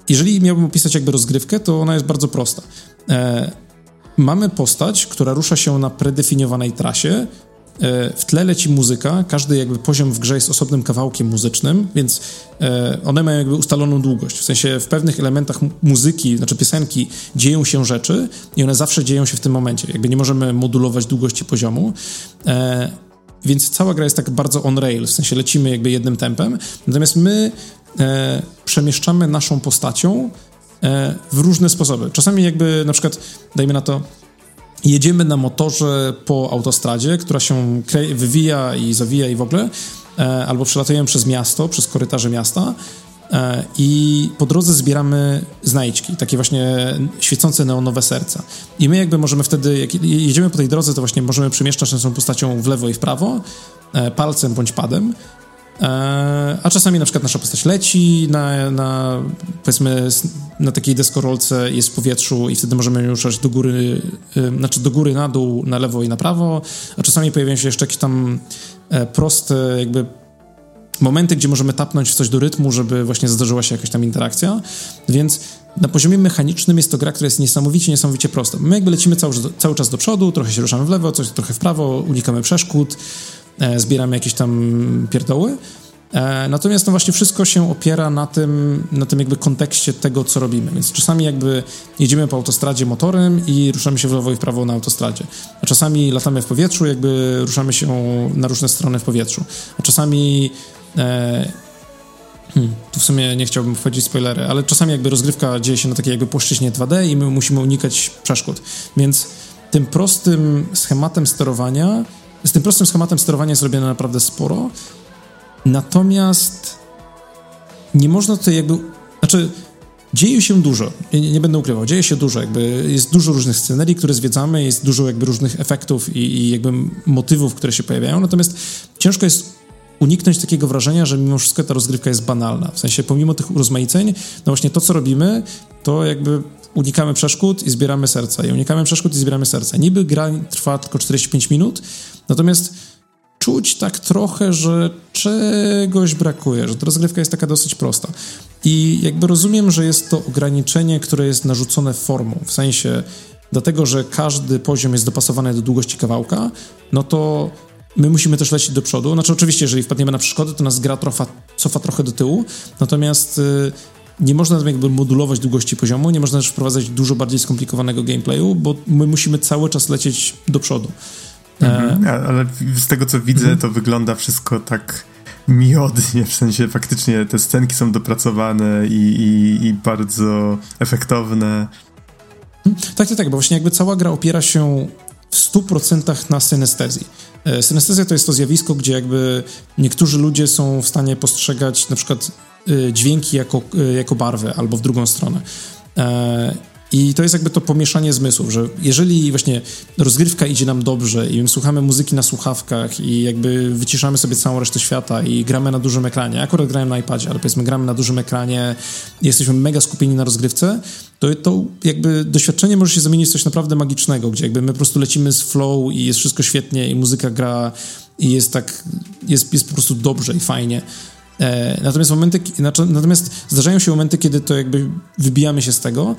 jeżeli miałbym opisać jakby rozgrywkę, to ona jest bardzo prosta. E, mamy postać, która rusza się na predefiniowanej trasie e, w tle leci muzyka, każdy jakby poziom w grze jest osobnym kawałkiem muzycznym, więc e, one mają jakby ustaloną długość. W sensie w pewnych elementach muzyki, znaczy piosenki dzieją się rzeczy i one zawsze dzieją się w tym momencie. Jakby nie możemy modulować długości poziomu. E, więc cała gra jest tak bardzo on rail, w sensie lecimy jakby jednym tempem, natomiast my e, przemieszczamy naszą postacią e, w różne sposoby. Czasami jakby na przykład, dajmy na to, jedziemy na motorze po autostradzie, która się wywija i zawija i w ogóle, e, albo przelatujemy przez miasto, przez korytarze miasta e, i po drodze zbieramy znajdźki, takie właśnie świecące neonowe serca. I my jakby możemy wtedy, jak jedziemy po tej drodze, to właśnie możemy przemieszczać naszą postacią w lewo i w prawo, e, palcem bądź padem, a czasami na przykład nasza postać leci na, na powiedzmy na takiej deskorolce, jest w powietrzu i wtedy możemy ruszać do góry, e, znaczy do góry, na dół, na lewo i na prawo, a czasami pojawiają się jeszcze jakieś tam e, proste jakby momenty, gdzie możemy tapnąć w coś do rytmu, żeby właśnie zdarzyła się jakaś tam interakcja, więc na poziomie mechanicznym jest to gra, która jest niesamowicie, niesamowicie prosta. My jakby lecimy cały, cały czas do przodu, trochę się ruszamy w lewo, coś trochę w prawo, unikamy przeszkód, E, zbieramy jakieś tam pierdoły. E, natomiast no właśnie wszystko się opiera na tym, na tym jakby kontekście tego, co robimy. Więc czasami jakby jedziemy po autostradzie motorem i ruszamy się w lewo i w prawo na autostradzie. A czasami latamy w powietrzu, jakby ruszamy się na różne strony w powietrzu. A czasami e, hmm, tu w sumie nie chciałbym wchodzić spoilery, ale czasami jakby rozgrywka dzieje się na takiej jakby płaszczyźnie 2D i my musimy unikać przeszkód. Więc tym prostym schematem sterowania z tym prostym schematem sterowania jest zrobione naprawdę sporo. Natomiast nie można tutaj jakby. Znaczy, dzieje się dużo. Nie, nie, będę ukrywał, dzieje się dużo. Jakby jest dużo różnych scenerii, które zwiedzamy, jest dużo jakby różnych efektów i, i jakby motywów, które się pojawiają. Natomiast ciężko jest uniknąć takiego wrażenia, że mimo wszystko ta rozgrywka jest banalna. W sensie, pomimo tych urozmaiceń, no właśnie to, co robimy, to jakby unikamy przeszkód i zbieramy serca. I unikamy przeszkód i zbieramy serca. Niby gra trwa tylko 45 minut, natomiast czuć tak trochę, że czegoś brakuje, że ta rozgrywka jest taka dosyć prosta. I jakby rozumiem, że jest to ograniczenie, które jest narzucone formą, w sensie dlatego, że każdy poziom jest dopasowany do długości kawałka, no to my musimy też lecieć do przodu. Znaczy oczywiście, jeżeli wpadniemy na przeszkody, to nas gra trofa, cofa trochę do tyłu, natomiast y, nie można tam jakby modulować długości poziomu, nie można też wprowadzać dużo bardziej skomplikowanego gameplayu, bo my musimy cały czas lecieć do przodu. Mhm, e... Ale z tego co widzę, mhm. to wygląda wszystko tak miodnie, w sensie faktycznie te scenki są dopracowane i, i, i bardzo efektowne. Tak, tak, tak, bo właśnie jakby cała gra opiera się w 100% na synestezji. E, synestezja to jest to zjawisko, gdzie jakby niektórzy ludzie są w stanie postrzegać na przykład Y, dźwięki jako, y, jako barwę albo w drugą stronę. I to jest jakby to pomieszanie zmysłów, że jeżeli właśnie rozgrywka idzie nam dobrze i słuchamy muzyki na słuchawkach i jakby wyciszamy sobie całą resztę świata i gramy na dużym ekranie, akurat grałem na iPadzie, ale powiedzmy gramy na dużym ekranie jesteśmy mega skupieni na rozgrywce, to, to jakby doświadczenie może się zamienić w coś naprawdę magicznego, gdzie jakby my po prostu lecimy z flow i jest wszystko świetnie i muzyka gra i jest tak, jest, jest po prostu dobrze i fajnie. E, natomiast momenty, znaczy, natomiast zdarzają się momenty, kiedy to jakby wybijamy się z tego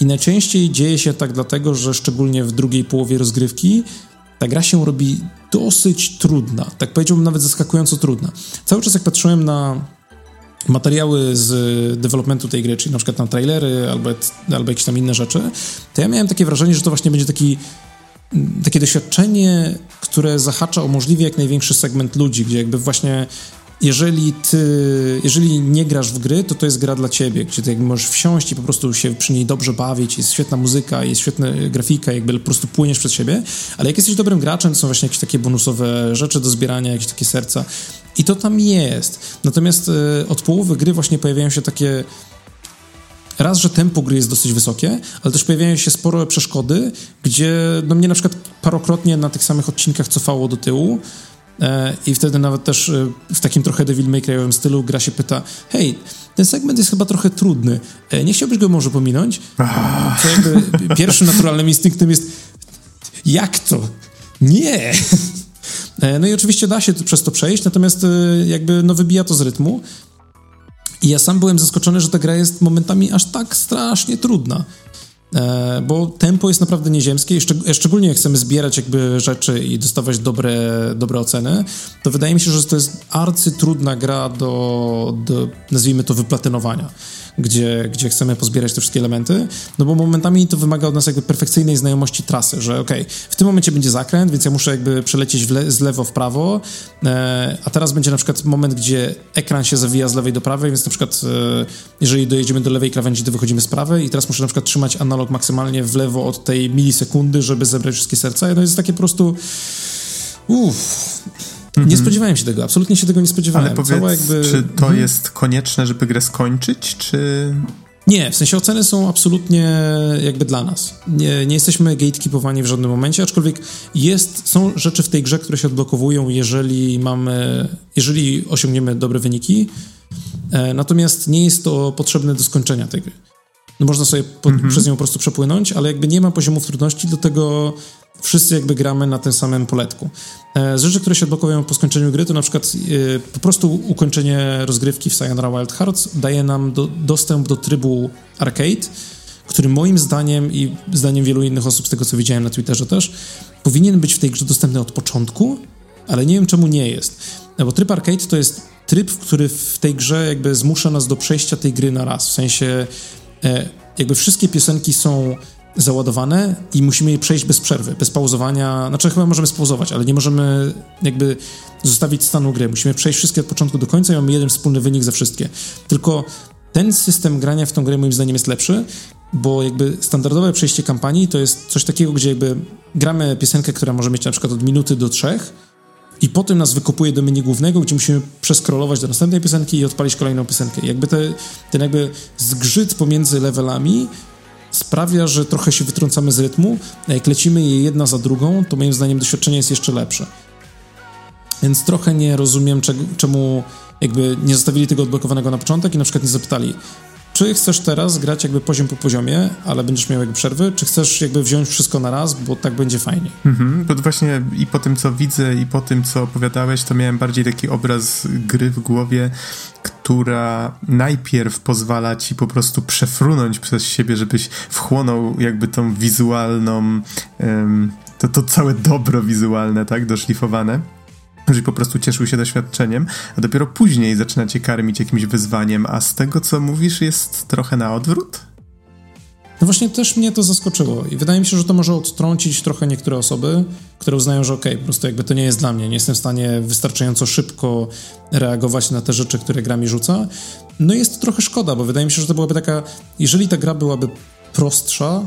i najczęściej dzieje się tak dlatego, że szczególnie w drugiej połowie rozgrywki ta gra się robi dosyć trudna, tak powiedziałbym nawet zaskakująco trudna. Cały czas jak patrzyłem na materiały z developmentu tej gry, czyli na przykład na trailery albo, albo jakieś tam inne rzeczy, to ja miałem takie wrażenie, że to właśnie będzie taki takie doświadczenie, które zahacza o możliwie jak największy segment ludzi, gdzie jakby właśnie jeżeli ty, jeżeli nie grasz w gry, to to jest gra dla ciebie, gdzie ty możesz wsiąść i po prostu się przy niej dobrze bawić, jest świetna muzyka, jest świetna grafika, jakby po prostu płyniesz przed siebie, ale jak jesteś dobrym graczem, to są właśnie jakieś takie bonusowe rzeczy do zbierania, jakieś takie serca. I to tam jest. Natomiast y, od połowy gry właśnie pojawiają się takie raz, że tempo gry jest dosyć wysokie, ale też pojawiają się spore przeszkody, gdzie no mnie na przykład parokrotnie na tych samych odcinkach cofało do tyłu, E, I wtedy nawet też e, w takim trochę Devil May Cry'owym stylu gra się pyta, hej, ten segment jest chyba trochę trudny, e, nie chciałbyś go może pominąć? Co jakby pierwszym naturalnym instynktem jest, jak to? Nie! No i oczywiście da się przez to przejść, natomiast jakby no wybija to z rytmu. I ja sam byłem zaskoczony, że ta gra jest momentami aż tak strasznie trudna. E, bo tempo jest naprawdę nieziemskie szczególnie jak chcemy zbierać jakby rzeczy i dostawać dobre, dobre oceny, to wydaje mi się, że to jest arcytrudna gra do, do nazwijmy to, wyplatynowania gdzie, gdzie chcemy pozbierać te wszystkie elementy, no bo momentami to wymaga od nas jakby perfekcyjnej znajomości trasy, że okay, w tym momencie będzie zakręt, więc ja muszę jakby przelecieć le z lewo w prawo, e, a teraz będzie na przykład moment, gdzie ekran się zawija z lewej do prawej, więc na przykład e, jeżeli dojedziemy do lewej krawędzi, to wychodzimy z prawej i teraz muszę na przykład trzymać analog maksymalnie w lewo od tej milisekundy, żeby zebrać wszystkie serca. No jest takie po prostu uff, nie mhm. spodziewałem się tego, absolutnie się tego nie spodziewałem. Ale powiedz, jakby... czy to mhm. jest konieczne, żeby grę skończyć, czy... Nie, w sensie oceny są absolutnie jakby dla nas. Nie, nie jesteśmy gatekeepowani w żadnym momencie, aczkolwiek jest, są rzeczy w tej grze, które się odblokowują, jeżeli mamy, jeżeli osiągniemy dobre wyniki, e, natomiast nie jest to potrzebne do skończenia tej gry. No można sobie po, mhm. przez nią po prostu przepłynąć, ale jakby nie ma poziomów trudności, do tego wszyscy jakby gramy na tym samym poletku. E, z rzeczy, które się odblokowują po skończeniu gry, to na przykład e, po prostu ukończenie rozgrywki w Sayonara Wild Hearts daje nam do, dostęp do trybu arcade, który moim zdaniem i zdaniem wielu innych osób, z tego co widziałem na Twitterze też, powinien być w tej grze dostępny od początku, ale nie wiem czemu nie jest. No bo tryb arcade to jest tryb, który w tej grze jakby zmusza nas do przejścia tej gry na raz. W sensie e, jakby wszystkie piosenki są załadowane i musimy je przejść bez przerwy, bez pauzowania. Znaczy chyba możemy spauzować, ale nie możemy jakby zostawić stanu gry. Musimy przejść wszystkie od początku do końca i mamy jeden wspólny wynik za wszystkie. Tylko ten system grania w tą grę moim zdaniem jest lepszy, bo jakby standardowe przejście kampanii to jest coś takiego, gdzie jakby gramy piosenkę, która może mieć na przykład od minuty do trzech i potem nas wykopuje do menu głównego, gdzie musimy przeskrolować do następnej piosenki i odpalić kolejną piosenkę. Jakby te, ten jakby zgrzyt pomiędzy levelami sprawia, że trochę się wytrącamy z rytmu, a jak lecimy je jedna za drugą, to moim zdaniem doświadczenie jest jeszcze lepsze. Więc trochę nie rozumiem, czemu jakby nie zostawili tego odblokowanego na początek i na przykład nie zapytali, czy chcesz teraz grać jakby poziom po poziomie, ale będziesz miał jakby przerwy, czy chcesz jakby wziąć wszystko na raz, bo tak będzie fajnie. Mhm, bo właśnie i po tym, co widzę i po tym, co opowiadałeś, to miałem bardziej taki obraz gry w głowie, która najpierw pozwala ci po prostu przefrunąć przez siebie, żebyś wchłonął jakby tą wizualną, um, to, to całe dobro wizualne, tak, doszlifowane że po prostu cieszył się doświadczeniem, a dopiero później zaczyna cię karmić jakimś wyzwaniem, a z tego, co mówisz, jest trochę na odwrót? No właśnie też mnie to zaskoczyło i wydaje mi się, że to może odtrącić trochę niektóre osoby, które uznają, że okej, okay, po prostu jakby to nie jest dla mnie, nie jestem w stanie wystarczająco szybko reagować na te rzeczy, które gra mi rzuca. No jest to trochę szkoda, bo wydaje mi się, że to byłaby taka, jeżeli ta gra byłaby prostsza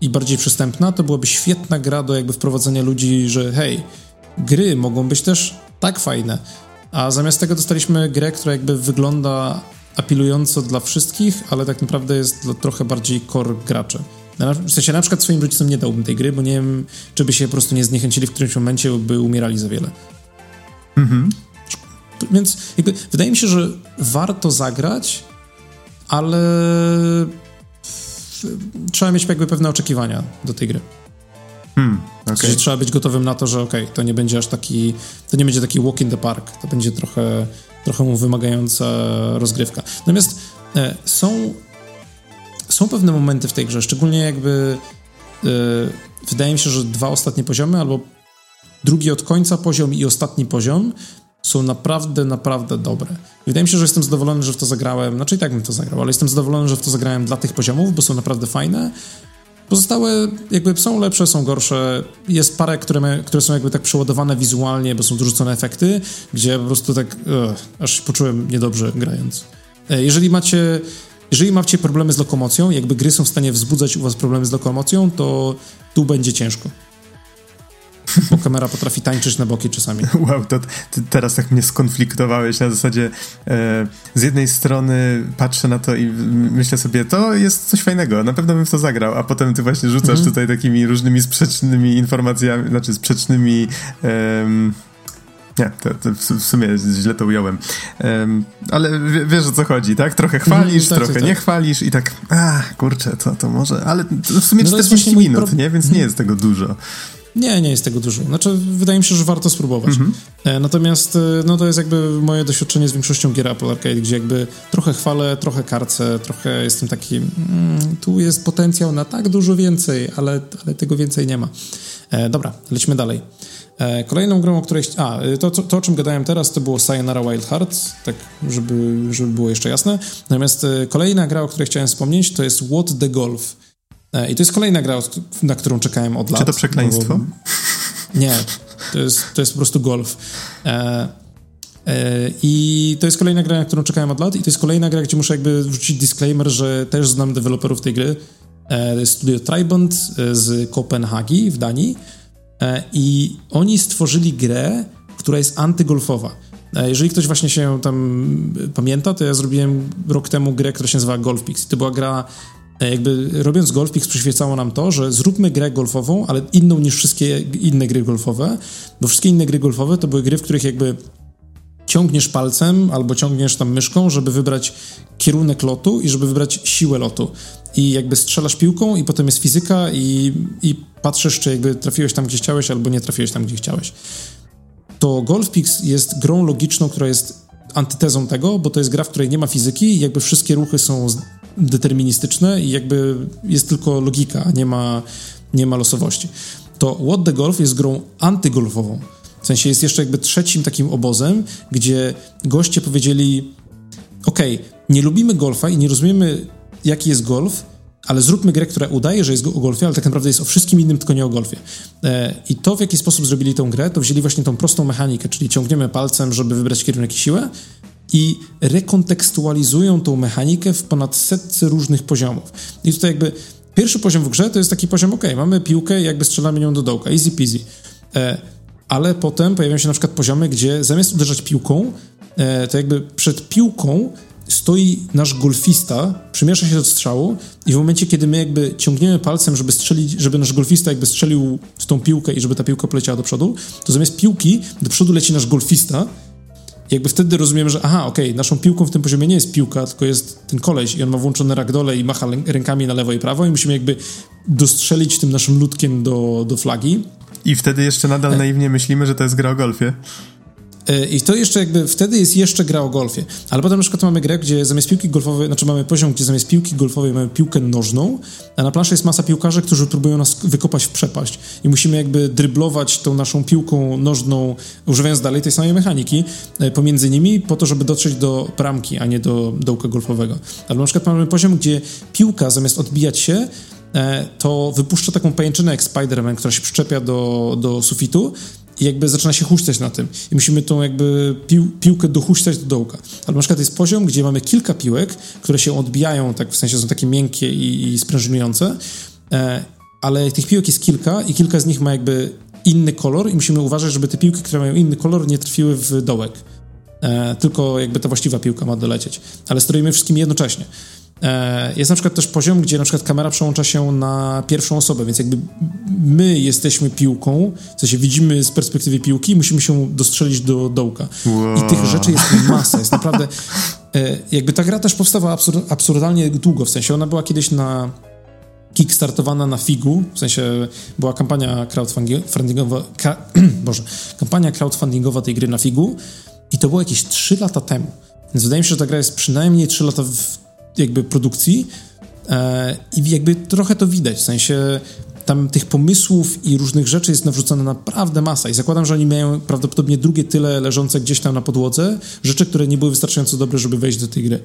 i bardziej przystępna, to byłaby świetna gra do jakby wprowadzenia ludzi, że hej, gry mogą być też tak fajne. A zamiast tego dostaliśmy grę, która jakby wygląda apelująco dla wszystkich, ale tak naprawdę jest dla trochę bardziej core graczy. W sensie na przykład swoim rodzicom nie dałbym tej gry, bo nie wiem, czy by się po prostu nie zniechęcili w którymś momencie, by umierali za wiele. Mhm. Więc jakby wydaje mi się, że warto zagrać, ale trzeba mieć jakby pewne oczekiwania do tej gry. Hmm, okay. trzeba być gotowym na to, że okej, okay, to nie będzie aż taki, to nie będzie taki walk in the park, to będzie trochę, trochę wymagająca rozgrywka. Natomiast e, są, są pewne momenty w tej grze, szczególnie jakby e, wydaje mi się, że dwa ostatnie poziomy, albo drugi od końca poziom i ostatni poziom są naprawdę, naprawdę dobre. Wydaje mi się, że jestem zadowolony, że w to zagrałem, znaczy i tak bym to zagrał, ale jestem zadowolony, że w to zagrałem dla tych poziomów, bo są naprawdę fajne Pozostałe jakby są lepsze, są gorsze. Jest parę, które, które są jakby tak przeładowane wizualnie, bo są dorzucone efekty, gdzie po prostu tak uh, aż się poczułem niedobrze grając. E, jeżeli macie, jeżeli macie problemy z lokomocją, jakby gry są w stanie wzbudzać u was problemy z lokomocją, to tu będzie ciężko bo kamera potrafi tańczyć na boki czasami. [LAUGHS] Wow, to teraz tak mnie skonfliktowałeś na zasadzie e, z jednej strony patrzę na to i myślę sobie, to jest coś fajnego, na pewno bym w to zagrał, a potem ty właśnie rzucasz mhm. tutaj takimi różnymi sprzecznymi informacjami, znaczy sprzecznymi... nie, to, to w sumie źle to ująłem. Um, ale wiesz o co chodzi, tak? Trochę mhm, chwalisz, tak, trochę tak, nie tak. chwalisz i tak, a kurczę, to, to może, ale w sumie no 40 minut, nie? Więc nie mhm. jest tego dużo. Nie, nie jest tego dużo. Znaczy, wydaje mi się, że warto spróbować. Mhm. E, natomiast, e, no to jest jakby moje doświadczenie z większością gier Apple Arcade, gdzie jakby trochę chwalę, trochę karcę, trochę jestem taki, mm, tu jest potencjał na tak dużo więcej, ale, ale tego więcej nie ma. E, dobra, lecimy dalej. E, kolejną grą, o której... A, e, to, to, to, o czym gadałem teraz, to było Sayonara Wild Hearts, tak żeby, żeby było jeszcze jasne. Natomiast e, kolejna gra, o której chciałem wspomnieć, to jest What the Golf. I to jest kolejna gra, na którą czekałem od lat. Czy to przekleństwo? Bo... Nie, to jest, to jest po prostu golf. E, e, I to jest kolejna gra, na którą czekałem od lat i to jest kolejna gra, gdzie muszę jakby wrzucić disclaimer, że też znam deweloperów tej gry. E, to jest studio Triband z Kopenhagi w Danii i oni stworzyli grę, która jest antygolfowa. Jeżeli ktoś właśnie się tam pamięta, to ja zrobiłem rok temu grę, która się nazywa Golf Pix. To była gra E, jakby robiąc Golfpix przyświecało nam to, że zróbmy grę golfową, ale inną niż wszystkie inne gry golfowe, bo wszystkie inne gry golfowe to były gry, w których jakby ciągniesz palcem albo ciągniesz tam myszką, żeby wybrać kierunek lotu i żeby wybrać siłę lotu. I jakby strzelasz piłką i potem jest fizyka i, i patrzysz, czy jakby trafiłeś tam, gdzie chciałeś, albo nie trafiłeś tam, gdzie chciałeś. To Golfpix jest grą logiczną, która jest antytezą tego, bo to jest gra, w której nie ma fizyki i jakby wszystkie ruchy są deterministyczne i jakby jest tylko logika, nie ma, nie ma losowości. To What the Golf jest grą antygolfową. W sensie jest jeszcze jakby trzecim takim obozem, gdzie goście powiedzieli ok, nie lubimy golfa i nie rozumiemy jaki jest golf, ale zróbmy grę, która udaje, że jest o golfie, ale tak naprawdę jest o wszystkim innym, tylko nie o golfie. E, I to, w jaki sposób zrobili tą grę, to wzięli właśnie tą prostą mechanikę, czyli ciągniemy palcem, żeby wybrać kierunek i siłę, i rekontekstualizują tą mechanikę w ponad setce różnych poziomów. I tutaj jakby pierwszy poziom w grze to jest taki poziom, ok, mamy piłkę jakby strzelamy nią do dołka, easy peasy. E, ale potem pojawiają się na przykład poziomy, gdzie zamiast uderzać piłką, e, to jakby przed piłką stoi nasz golfista, przymiesza się do strzału i w momencie, kiedy my jakby ciągniemy palcem, żeby strzelić, żeby nasz golfista jakby strzelił w tą piłkę i żeby ta piłka poleciała do przodu, to zamiast piłki do przodu leci nasz golfista jakby wtedy rozumiemy, że aha, okej, okay, naszą piłką w tym poziomie nie jest piłka, tylko jest ten koleś i on ma włączone ragdole i macha rękami na lewo i prawo i musimy jakby dostrzelić tym naszym ludkiem do, do flagi. I wtedy jeszcze nadal e. naiwnie myślimy, że to jest gra o golfie. E, I to jeszcze jakby, wtedy jest jeszcze gra o golfie. Ale potem na przykład mamy grę, gdzie zamiast piłki golfowej, znaczy mamy poziom, gdzie zamiast piłki golfowej mamy piłkę nożną, a na planszy jest masa piłkarzy, którzy próbują nas wykopać w przepaść. I musimy jakby dryblować tą naszą piłką nożną, używając dalej tej samej mechaniki, e, pomiędzy nimi, po to, żeby dotrzeć do bramki, a nie do dołka golfowego. Albo na przykład mamy poziom, gdzie piłka zamiast odbijać się, e, to wypuszcza taką pajęczynę jak Spider-Man, która się przyczepia do, do sufitu i jakby zaczyna się huśtać na tym. I musimy tą jakby pił, piłkę dohuśtać do dołka. Albo na przykład jest poziom, gdzie mamy kilka piłek, które się odbijają, tak w sensie są takie miękkie i, i sprężynujące, e, ale tych piłek jest kilka i kilka z nich ma jakby inny kolor i musimy uważać, żeby te piłki, które mają inny kolor, nie trafiły w dołek. E, tylko jakby ta właściwa piłka ma dolecieć. Ale steroimy wszystkimi jednocześnie. E, jest na przykład też poziom, gdzie na przykład kamera przełącza się na pierwszą osobę, więc jakby my jesteśmy piłką, w sensie widzimy z perspektywy piłki, musimy się dostrzelić do dołka. Wow. I tych rzeczy jest masa, jest naprawdę... E, jakby ta gra też powstawała absur absurdalnie długo, w sensie ona była kiedyś na kickstartowana na figu, w sensie była kampania crowdfundingowa, [CLEARS THROAT] Boże, kampania crowdfundingowa tej gry na figu i to było jakieś 3 lata temu. Więc wydaje mi się, że ta gra jest przynajmniej 3 lata w jakby produkcji e, i jakby trochę to widać, w sensie tam tych pomysłów i różnych rzeczy jest nawrzucona naprawdę masa i zakładam, że oni mają prawdopodobnie drugie tyle leżące gdzieś tam na podłodze, rzeczy, które nie były wystarczająco dobre, żeby wejść do tej gry.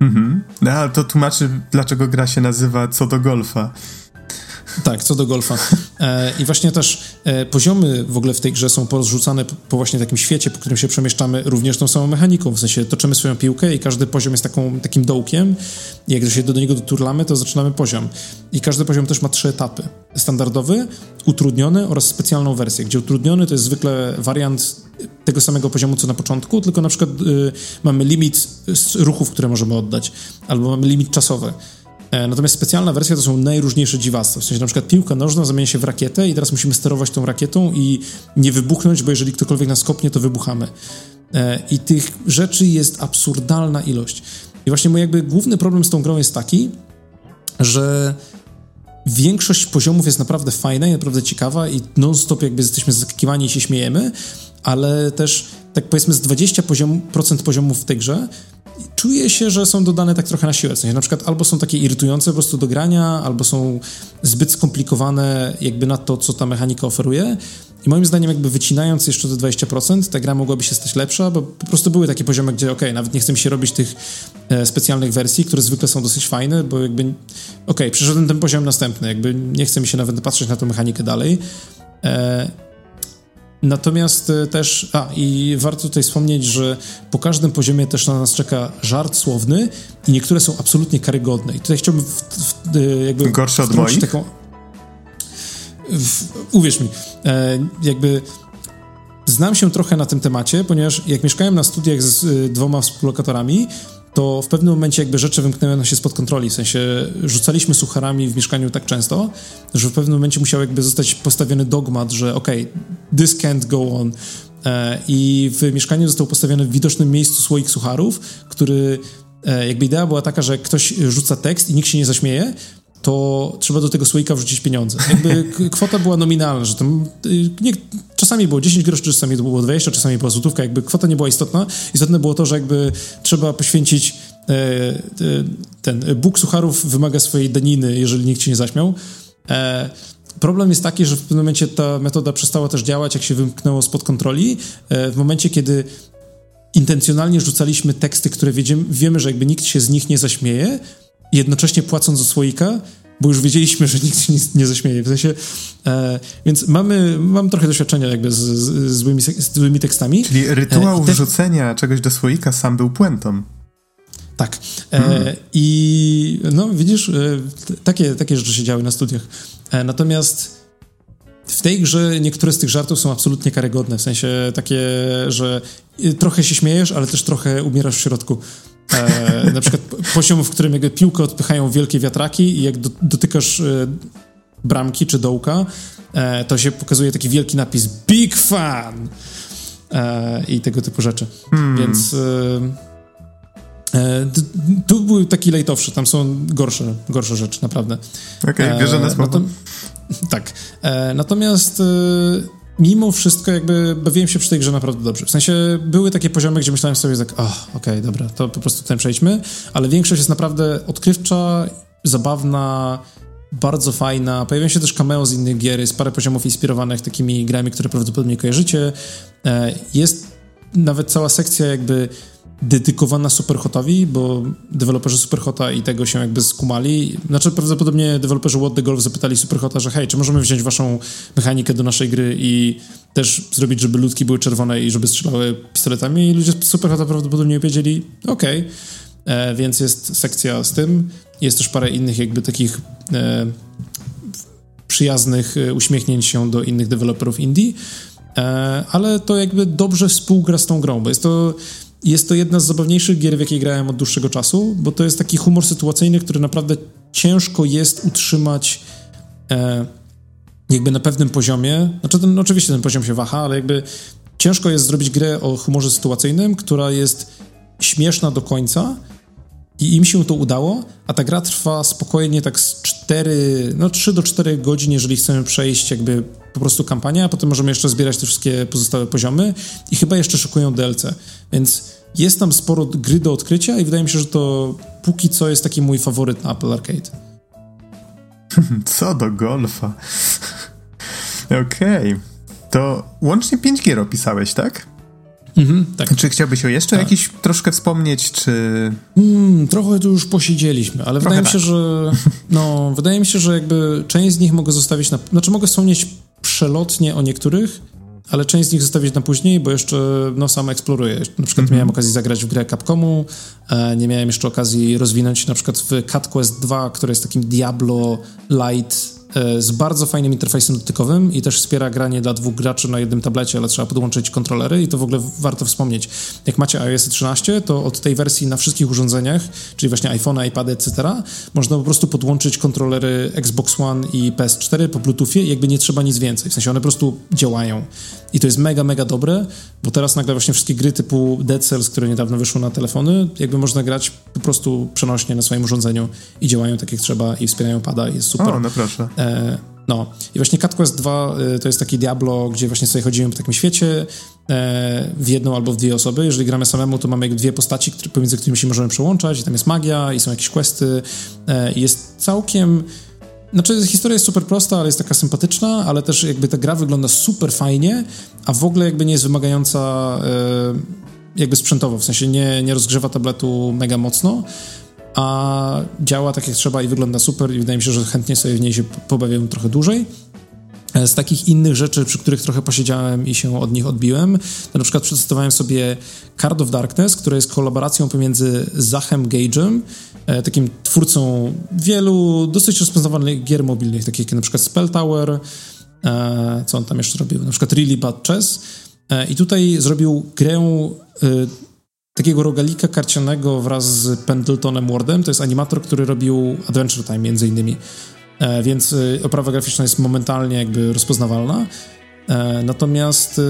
Mhm. No, ale to tłumaczy, dlaczego gra się nazywa Co do golfa. Tak, co do golfa. E, I właśnie też e, poziomy w ogóle w tej grze są porozrzucane po, po, właśnie takim świecie, po którym się przemieszczamy również tą samą mechaniką. W sensie toczymy swoją piłkę i każdy poziom jest taką, takim dołkiem. I jak się do niego doturlamy, to zaczynamy poziom. I każdy poziom też ma trzy etapy. Standardowy, utrudniony oraz specjalną wersję, gdzie utrudniony to jest zwykle wariant tego samego poziomu co na początku, tylko na przykład y, mamy limit ruchów, które możemy oddać, albo mamy limit czasowy. E, natomiast specjalna wersja to są najróżniejsze dziwactwa. W sensie na przykład piłka nożna zamienia się w rakietę i teraz musimy sterować tą rakietą i nie wybuchnąć, bo jeżeli ktokolwiek nas kopnie, to wybuchamy. E, I tych rzeczy jest absurdalna ilość. I właśnie mój jakby główny problem z tą grą jest taki, że większość poziomów jest naprawdę fajna i naprawdę ciekawa i non-stop jakby jesteśmy zaskakiwani i się śmiejemy, ale też tak powiedzmy z 20% poziom, procent poziomów w tej grze czuje się, że są dodane tak trochę na siłę. W sensie na przykład albo są takie irytujące po prostu do grania, albo są zbyt skomplikowane jakby na to, co ta mechanika oferuje. I moim zdaniem jakby wycinając jeszcze te 20%, ta gra mogłaby się stać lepsza, bo po prostu były takie poziomy, gdzie ok, nawet nie chcę mi się robić tych e, specjalnych wersji, które zwykle są dosyć fajne, bo jakby ok, przeszedłem ten poziom następny, jakby nie chce mi się nawet patrzeć na tę mechanikę dalej. E, Natomiast e, też, a i warto tutaj wspomnieć, że po każdym poziomie też na nas czeka żart słowny i niektóre są absolutnie karygodne. I tutaj chciałbym w, w, e, jakby... Gorsze od moich? Taką, w, uwierz mi, e, jakby znam się trochę na tym temacie, ponieważ jak mieszkałem na studiach z e, dwoma współlokatorami, to w pewnym momencie jakby rzeczy wymknęły się spod kontroli, w sensie rzucaliśmy sucharami w mieszkaniu tak często, że w pewnym momencie musiał jakby zostać postawiony dogmat, że okej, okay, this can't go on. E, i w mieszkaniu został postawiony w widocznym miejscu słoik sucharów, który e, jakby idea była taka, że ktoś rzuca tekst i nikt się nie zaśmieje, to trzeba do tego słoika wrzucić pieniądze. Jakby [LAUGHS] kwota była nominalna, że tam y, nie, czasami było 10 groszy, czasami to było 20, czasami była złotówka, jakby kwota nie była istotna. Istotne było to, że jakby trzeba poświęcić e, e, ten Bóg sucharów wymaga swojej daniny, jeżeli nikt się nie zaśmiał. E, problem jest taki, że w pewnym momencie ta metoda przestała też działać, jak się wymknęło spod kontroli. E, w momencie, kiedy intencjonalnie rzucaliśmy teksty, które wiemy, wiemy, że jakby nikt się z nich nie zaśmieje, jednocześnie płacąc za słoika, bo już wiedzieliśmy, że nikt się nie, nie zaśmieje. W sensie, e, więc mamy, mam trochę doświadczenia jakby z, z, złymi, z złymi tekstami. Czyli rytuał e, te... wrzucenia czegoś do słoika sam był puentą. Tak. E, hmm. I no widzisz, e, takie, takie rzeczy się działy na studiach. E, natomiast w tej grze niektóre z tych żartów są absolutnie karygodne, w sensie takie, że trochę się śmiejesz, ale też trochę umierasz w środku. E, na przykład poziom, w którym jakby piłkę odpychają wielkie wiatraki i jak do, dotykasz e, bramki czy dołka, e, to się pokazuje taki wielki napis Big Fan! E, I tego typu rzeczy. Hmm. Więc e, e, tu był taki lejtowszy, tam są gorsze, gorsze rzeczy, naprawdę. Okej, okay, bierze na słowo. [LAUGHS] tak. natomiast mimo wszystko jakby bawiłem się przy tej grze naprawdę dobrze. W sensie były takie poziomy, gdzie myślałem sobie tak, oh, okej, okay, dobra, to po prostu ten przejdźmy, ale większość jest naprawdę odkrywcza, zabawna, bardzo fajna. Pojawiają się też cameo z innych gier, jest parę poziomów inspirowanych takimi grami, które prawdopodobnie kojarzycie. E, jest nawet cała sekcja jakby dedykowana Superhotowi, bo deweloperzy Superhota i tego się jakby skumali. Znaczy prawdopodobnie deweloperzy What the Golf zapytali Superhota, że hej, czy możemy wziąć waszą mechanikę do naszej gry i też zrobić, żeby ludki były czerwone i żeby strzelały pistoletami i ludzie z Superhota prawdopodobnie powiedzieli, okej. Okay. E, więc jest sekcja z tym. Jest też parę innych jakby takich e, przyjaznych e, uśmiechnięć się do innych deweloperów indie, e, ale to jakby dobrze współgra z tą grą, bo jest to jest to jedna z zabawniejszych gier, w jakiej grałem od dłuższego czasu, bo to jest taki humor sytuacyjny, który naprawdę ciężko jest utrzymać e, jakby na pewnym poziomie. Znaczy, ten, oczywiście ten poziom się waha, ale jakby ciężko jest zrobić grę o humorze sytuacyjnym, która jest śmieszna do końca i im się to udało, a ta gra trwa spokojnie tak z 4, no 3 do 4 godzin, jeżeli chcemy przejść jakby po prostu kampanię, a potem możemy jeszcze zbierać te wszystkie pozostałe poziomy i chyba jeszcze szykują DLC. Więc jest tam sporo gry do odkrycia i wydaje mi się, że to póki co jest taki mój faworyt na Apple Arcade. [LAUGHS] Co do golfa. [LAUGHS] Okej. Okay. To łącznie 5 gier opisałeś, tak? Mhm, tak. Czy chciałbyś o jeszcze tak. jakiś troszkę wspomnieć, czy... Mm, trochę tu już posiedzieliśmy, ale trochę wydaje tak. mi się, że [LAUGHS] no, wydaje mi się, że jakby część z nich mogę zostawić na... Znaczy mogę wspomnieć przelotnie o niektórych, ale część z nich zostawić na później, bo jeszcze no, sam eksploruję. Na przykład mm -hmm. miałem okazję zagrać w grę Capcomu, e, nie miałem jeszcze okazji rozwinąć na przykład w Cat Quest 2, które jest takim Diablo Light z bardzo fajnym interfejsem dotykowym i też wspiera granie dla dwóch graczy na jednym tablecie, ale trzeba podłączyć kontrolery i to w ogóle warto wspomnieć. Jak macie iOS 13, to od tej wersji na wszystkich urządzeniach, czyli właśnie iPhone, iPad, etc., można po prostu podłączyć kontrolery Xbox One i PS4 po Bluetoothie i jakby nie trzeba nic więcej. W sensie one po prostu działają. I to jest mega, mega dobre, bo teraz nagle właśnie wszystkie gry typu Dead Cells, które niedawno wyszły na telefony, jakby można grać po prostu przenośnie na swoim urządzeniu i działają tak jak trzeba i wspierają pada i jest super. O, no proszę. E, no. I właśnie Cat Quest 2 y, to jest taki Diablo, gdzie właśnie sobie chodzimy po takim świecie e, w jedną albo w dwie osoby. Jeżeli gramy samemu, to mamy dwie postaci, pomiędzy którymi się możemy przełączać i tam jest magia i są jakieś questy. E, jest całkiem... Znaczy, historia jest super prosta, ale jest taka sympatyczna, ale też jakby ta gra wygląda super fajnie, a w ogóle jakby nie jest wymagająca e, jakby sprzętowo, w sensie nie, nie rozgrzewa tabletu mega mocno, a działa tak jak trzeba i wygląda super i wydaje mi się, że chętnie sobie w niej się pobawię trochę dłużej. E, z takich innych rzeczy, przy których trochę posiedziałem i się od nich odbiłem, to na przykład przetestowałem sobie Card of Darkness, która jest kolaboracją pomiędzy Zachem Gage'em, e, takim twórcą wielu dosyć rozpoznawalnych gier mobilnych, takich jak na przykład Spell Tower, e, co on tam jeszcze robił, na przykład Really Bad Chess. I tutaj zrobił grę takiego rogalika karcianego wraz z Pendletonem Wardem. To jest animator, który robił Adventure Time między innymi. E, więc e, oprawa graficzna jest momentalnie jakby rozpoznawalna. E, natomiast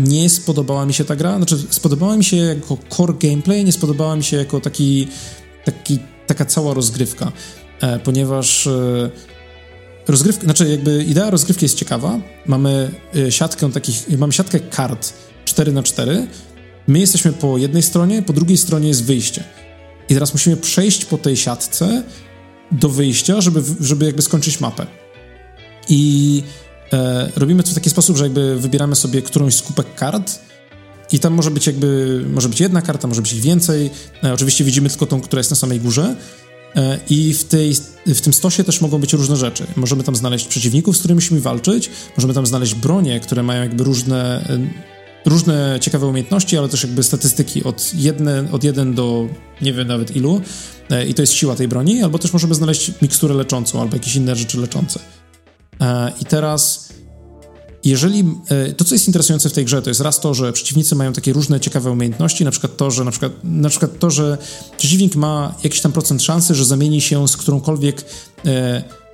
nie spodobała mi się ta gra. Znaczy, spodobała mi się jako core gameplay, nie spodobała mi się jako taki, taki taka cała rozgrywka, ponieważ rozgrywka, znaczy jakby idea rozgrywki jest ciekawa. Mamy siatkę takich, mamy siatkę kart 4 na 4 My jesteśmy po jednej stronie, po drugiej stronie jest wyjście. I teraz musimy przejść po tej siatce do wyjścia, żeby, żeby jakby skończyć mapę. I e, robimy to w taki sposób, że jakby wybieramy sobie którąś z kupek kart i tam może być jakby, może być jedna karta, może być ich więcej. E, oczywiście widzimy tylko tą, która jest na samej górze. E, I w, tej, w tym stosie też mogą być różne rzeczy. Możemy tam znaleźć przeciwników, z którymi musimy walczyć, możemy tam znaleźć bronie, które mają jakby różne e, różne ciekawe umiejętności, ale też jakby statystyki od, jedne, od 1 do nie wiem nawet ilu e, i to jest siła tej broni, albo też możemy znaleźć miksturę leczącą albo jakieś inne rzeczy leczące. E, I teraz jeżeli e, to, co jest interesujące w tej grze, to jest raz to, że przeciwnicy mają takie różne ciekawe umiejętności, na przykład to, że na przykład, na przykład to, że przeciwnik ma jakiś tam procent szansy, że zamieni się z którąkolwiek,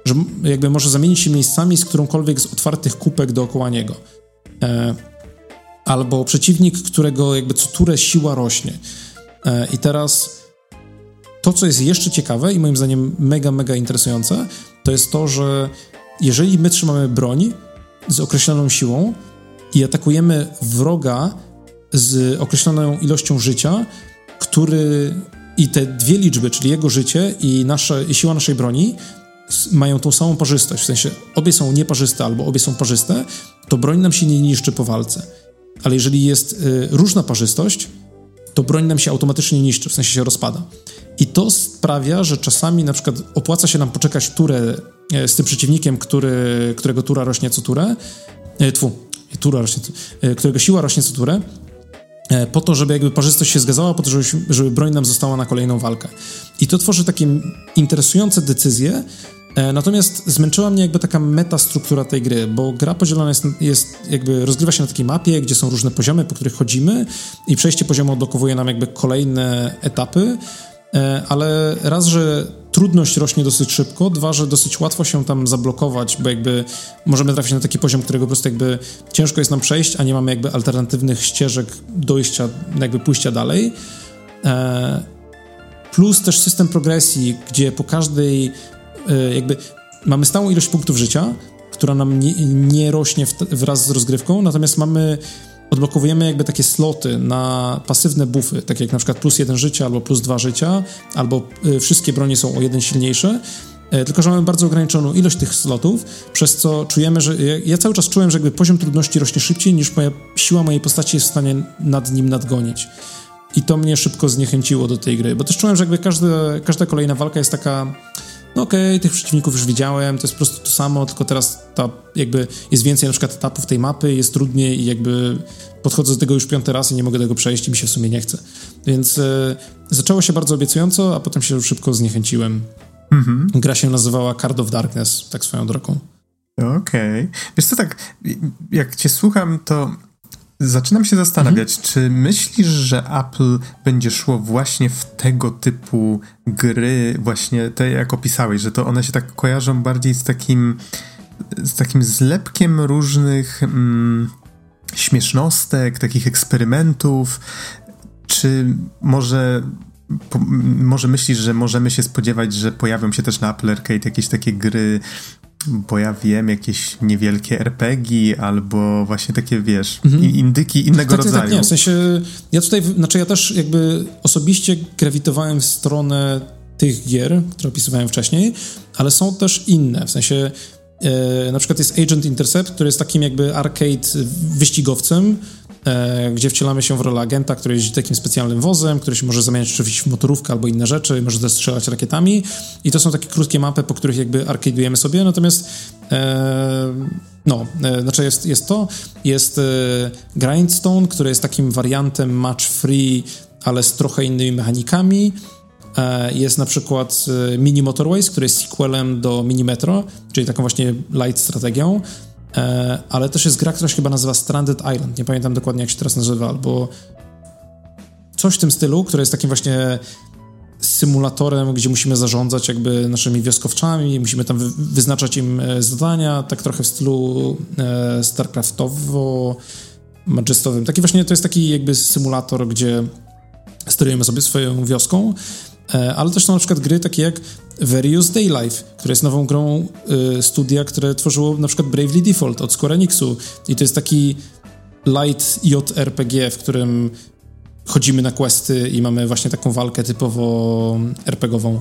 że jakby może zamienić się miejscami z którąkolwiek z otwartych kupek dookoła niego albo przeciwnik, którego jakby co siła rośnie. E, I teraz to, co jest jeszcze ciekawe i moim zdaniem mega, mega interesujące, to jest to, że jeżeli my trzymamy broń z określoną siłą i atakujemy wroga z określoną ilością życia, który i te dwie liczby, czyli jego życie i, nasze, i siła naszej broni, mają tą samą parzystość, w sensie obie są nieparzyste albo obie są parzyste, to broń nam się nie niszczy po walce ale jeżeli jest y, różna parzystość, to broń nam się automatycznie niszczy, w sensie się rozpada. I to sprawia, że czasami na przykład opłaca się nam poczekać turę e, z tym przeciwnikiem, który, którego tura rośnie co turę, e, tfu, tura rośnie, e, którego siła rośnie co turę, po to, żeby jakby parzystość się zgadzała, po to, żeby, żeby broń nam została na kolejną walkę. I to tworzy takie interesujące decyzje, natomiast zmęczyła mnie jakby taka metastruktura tej gry, bo gra podzielona jest, jest, jakby rozgrywa się na takiej mapie, gdzie są różne poziomy, po których chodzimy i przejście poziomu odblokowuje nam jakby kolejne etapy, e, ale raz, że trudność rośnie dosyć szybko, dwa, że dosyć łatwo się tam zablokować, bo jakby możemy trafić na taki poziom, którego po prostu jakby ciężko jest nam przejść, a nie mamy jakby alternatywnych ścieżek dojścia, jakby pójścia dalej. E, plus też system progresji, gdzie po każdej E, jakby mamy stałą ilość punktów życia, która nam nie, nie rośnie wraz z rozgrywką, natomiast mamy odblokowujemy jakby takie sloty na pasywne buffy, takie jak na przykład plus jeden życia, albo plus dwa życia, albo y, wszystkie bronie są o jeden silniejsze, y, tylko że mamy bardzo ograniczoną ilość tych slotów, przez co czujemy, że ja, cały czas czułem, że jakby poziom trudności rośnie szybciej niż moja siła mojej postaci jest w stanie nad nim nadgonić. I to mnie szybko zniechęciło do tej gry, bo też czułem, że jakby każda, każda kolejna walka jest taka no okej, okay, tych przeciwników już widziałem, to jest po prostu to samo, tylko teraz ta jakby jest więcej na przykład etapów tej mapy, jest trudniej i jakby podchodzę do tego już piąty raz i nie mogę tego przejść i mi się w sumie nie chce. Więc e, zaczęło się bardzo obiecująco, a potem się szybko zniechęciłem. Mhm. Gra się nazywała Card of Darkness, tak swoją drogą. Okej. Okay. Wiesz co, tak, jak cię słucham, to zaczynam się zastanawiać, mhm. czy myślisz, że Apple będzie szło właśnie w tego typu gry, właśnie te jak opisałeś, że to one się tak kojarzą bardziej z takim z takim zlepkiem różnych mm, śmiesznostek, takich eksperymentów, czy może po, może myślisz, że możemy się spodziewać, że pojawią się też na Apple Arcade jakieś takie gry, bo ja wiem, jakieś niewielkie RPG albo właśnie takie, wiesz, mhm. indyki innego tak, rodzaju. Tak, nie, w sensie ja tutaj, znaczy ja też jakby osobiście grawitowałem w stronę tych gier, które opisywałem wcześniej, ale są też inne, w sensie e, na przykład jest Agent Intercept, który jest takim jakby arcade wyścigowcem, gdzie wcielamy się w rolę agenta, który jeździ takim specjalnym wozem, który się może zamieniać oczywiście w motorówkę albo inne rzeczy, może też strzelać rakietami. I to są takie krótkie mapy, po których jakby arcade'ujemy sobie, natomiast e, no, e, znaczy jest, jest to, jest e, Grindstone, który jest takim wariantem match free, ale z trochę innymi mechanikami. E, jest na przykład e, Mini Motorways, który jest sequelem do Mini Metro, czyli taką właśnie light strategią. E, ale też jest gra, która się chyba nazywa Stranded Island. Nie pamiętam dokładnie, jak się teraz nazywa, albo coś w tym stylu, które jest takim właśnie symulatorem, gdzie musimy zarządzać jakby naszymi wioskowczami, musimy tam wyznaczać im e, zadania, tak trochę w stylu e, StarCraftowo, Majestowym. Taki właśnie to jest taki jakby symulator, gdzie sterujemy sobie swoją wioską, ale też są na przykład gry takie jak Various Daylife, które jest nową grą y, studia, które tworzyło na przykład Bravely Default od Square Enixu i to jest taki light JRPG, w którym chodzimy na questy i mamy właśnie taką walkę typowo RPGową.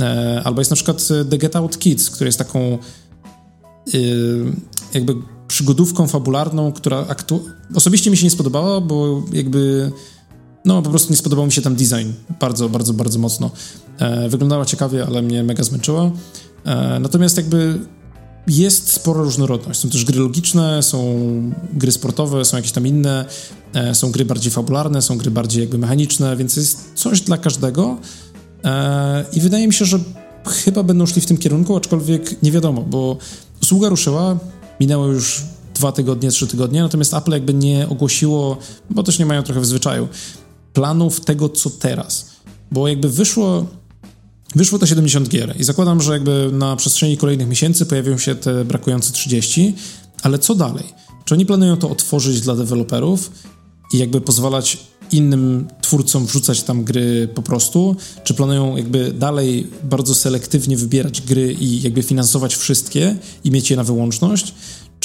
E, albo jest na przykład The Get Out Kids, który jest taką y, jakby przygodówką fabularną, która aktu- osobiście mi się nie spodobała, bo jakby no po prostu nie spodobał mi się tam design bardzo, bardzo, bardzo mocno. E, wyglądała ciekawie, ale mnie mega zmęczyła. E, natomiast jakby jest spora różnorodność. Są też gry logiczne, są gry sportowe, są jakieś tam inne, e, są gry bardziej fabularne, są gry bardziej jakby mechaniczne, więc jest coś dla każdego. E, I wydaje mi się, że chyba będą szli w tym kierunku, aczkolwiek nie wiadomo, bo usługa ruszyła, minęło już dwa tygodnie, trzy tygodnie, natomiast Apple jakby nie ogłosiło, bo też nie mają trochę w zwyczaju, planów tego, co teraz. Bo jakby wyszło, wyszło te 70 gier i zakładam, że jakby na przestrzeni kolejnych miesięcy pojawią się te brakujące 30, ale co dalej? Czy oni planują to otworzyć dla deweloperów i jakby pozwalać innym twórcom wrzucać tam gry po prostu? Czy planują jakby dalej bardzo selektywnie wybierać gry i jakby finansować wszystkie i mieć je na wyłączność?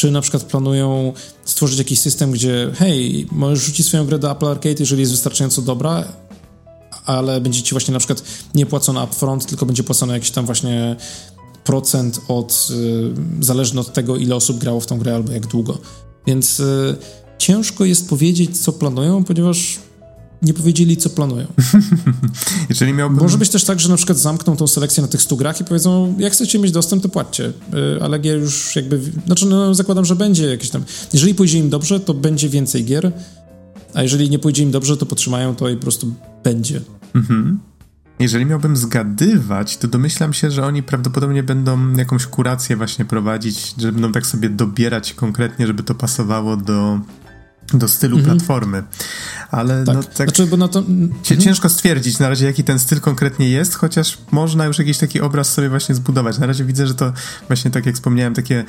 Czy na przykład planują stworzyć jakiś system, gdzie hej, możesz rzucić swoją grę do Apple Arcade, jeżeli jest wystarczająco dobra, ale będzie ci właśnie na przykład nie płacone upfront, tylko będzie płacone jakiś tam właśnie procent od, y, zależny od tego, ile osób grało w tą grę albo jak długo. Więc y, ciężko jest powiedzieć, co planują, ponieważ nie powiedzieli, co planują. [LAUGHS] Jeżeli miałbym... Może być też tak, że na przykład zamkną tą selekcję na tych 100 grach i powiedzą, jak chcecie mieć dostęp, to płaccie. Y, ale gier już jakby... Znaczy, no, zakładam, że będzie jakieś tam... Jeżeli pójdzie im dobrze, to będzie więcej gier, a jeżeli nie pójdzie im dobrze, to potrzymają to i po prostu będzie. Mhm. Jeżeli miałbym zgadywać, to domyślam się, że oni prawdopodobnie będą jakąś kurację właśnie prowadzić, że będą tak sobie dobierać konkretnie, żeby to pasowało do do stylu mhm. platformy. Ale tak. no tak znaczy, bo no to... Mhm. ciężko stwierdzić na razie, jaki ten styl konkretnie jest, chociaż można już jakiś taki obraz sobie właśnie zbudować. Na razie widzę, że to właśnie tak jak wspomniałem, takie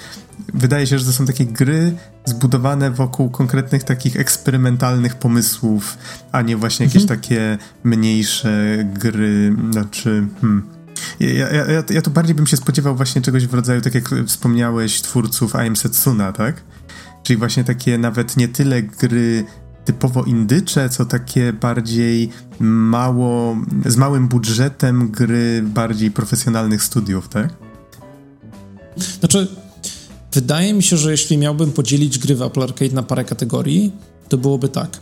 wydaje się, że to są takie gry zbudowane wokół konkretnych takich eksperymentalnych pomysłów, a nie właśnie jakieś mhm. takie mniejsze gry, znaczy... Hmm. Ja, ja, ja, ja tu bardziej bym się spodziewał właśnie czegoś w rodzaju, tak jak wspomniałeś, twórców I Am Setsuna, tak? Czyli właśnie takie nawet nie tyle gry typowo indycze, co takie bardziej mało, z małym budżetem gry bardziej profesjonalnych studiów, tak? Znaczy, wydaje mi się, że jeśli miałbym podzielić gry w Apple Arcade na parę kategorii, to byłoby tak.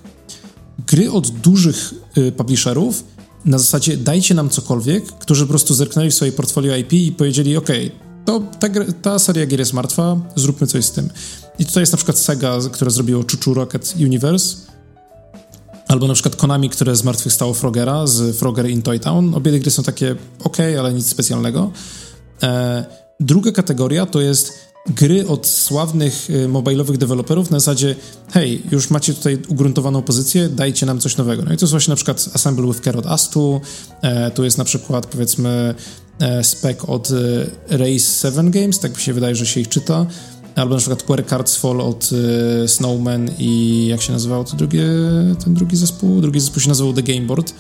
Gry od dużych y, publisherów na zasadzie dajcie nam cokolwiek, którzy po prostu zerknęli w swoje portfolio IP i powiedzieli, ok, to ta, ta seria gier jest martwa, zróbmy coś z tym. I tutaj jest na przykład Sega, która zrobiło Chuchu Rocket Universe, Albo na przykład Konami, które zmartwychwstało Frogera z Frogger in Toy Town. Obie gry są takie ok, ale nic specjalnego. E, druga kategoria to jest gry od sławnych y, mobilowych deweloperów na zasadzie hej, już macie tutaj ugruntowaną pozycję, dajcie nam coś nowego. No i to jest właśnie na przykład Assemble with Carrot Astu, e, tu jest na przykład powiedzmy e, spec od e, Race 7 Games, tak mi się wydaje, że się ich czyta, albo na przykład Query Cards Fall od e, Snowman i jak się nazywał to drugie, ten drugi zespół? Drugi zespół się nazywał The Game Board.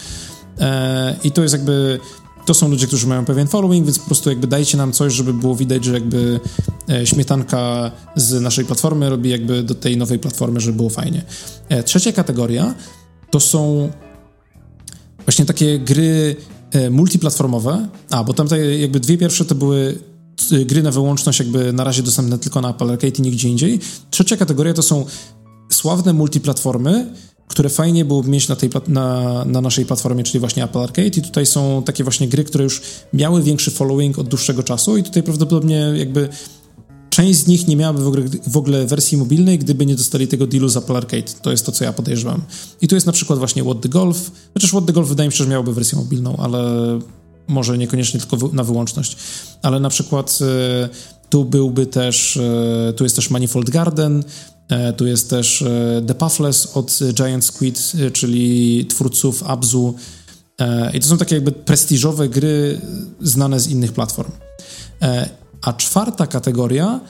E, I to jest jakby to są ludzie, którzy mają pewien following, więc po prostu jakby dajcie nam coś, żeby było widać, że jakby e, śmietanka z naszej platformy robi jakby do tej nowej platformy, żeby było fajnie. E, trzecia kategoria to są właśnie takie gry e, multiplatformowe, a bo tam jakby dwie pierwsze to były gry na wyłączność jakby na razie dostępne tylko na Apple Arcade i nigdzie indziej. Trzecia kategoria to są sławne multiplatformy, które fajnie byłoby mieć na, tej, na, na, naszej platformie, czyli właśnie Apple Arcade i tutaj są takie właśnie gry, które już miały większy following od dłuższego czasu i tutaj prawdopodobnie jakby część z nich nie miałaby w ogóle, w ogóle wersji mobilnej, gdyby nie dostali tego dealu z Apple Arcade. To jest to, co ja podejrzewam. I tu jest na przykład właśnie What the Golf, chociaż What the Golf wydaje mi się, że miałoby wersję mobilną, ale może niekoniecznie tylko na wyłączność. Ale na przykład e, tu byłby też, e, tu jest też Manifold Garden, E, tu jest też The Pathless od Giant Squid, czyli twórców Abzu. I to są takie jakby prestiżowe gry znane z innych platform. A czwarta kategoria,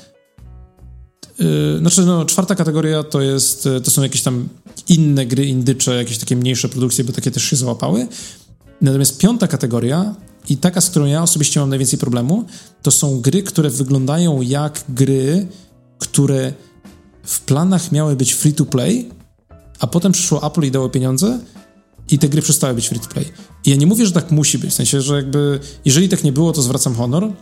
znaczy no, czwarta kategoria to jest, to są jakieś tam inne gry indycze, jakieś takie mniejsze produkcje, bo takie też się załapały. Natomiast piąta kategoria i taka, z którą ja osobiście mam najwięcej problemu, to są gry, które wyglądają jak gry, które w planach miały być free to play, a potem przyszło Apple i dało pieniądze i te gry przestały być free to play. I ja nie mówię, że tak musi być, w sensie, że jakby jeżeli tak nie było, to zwracam honor,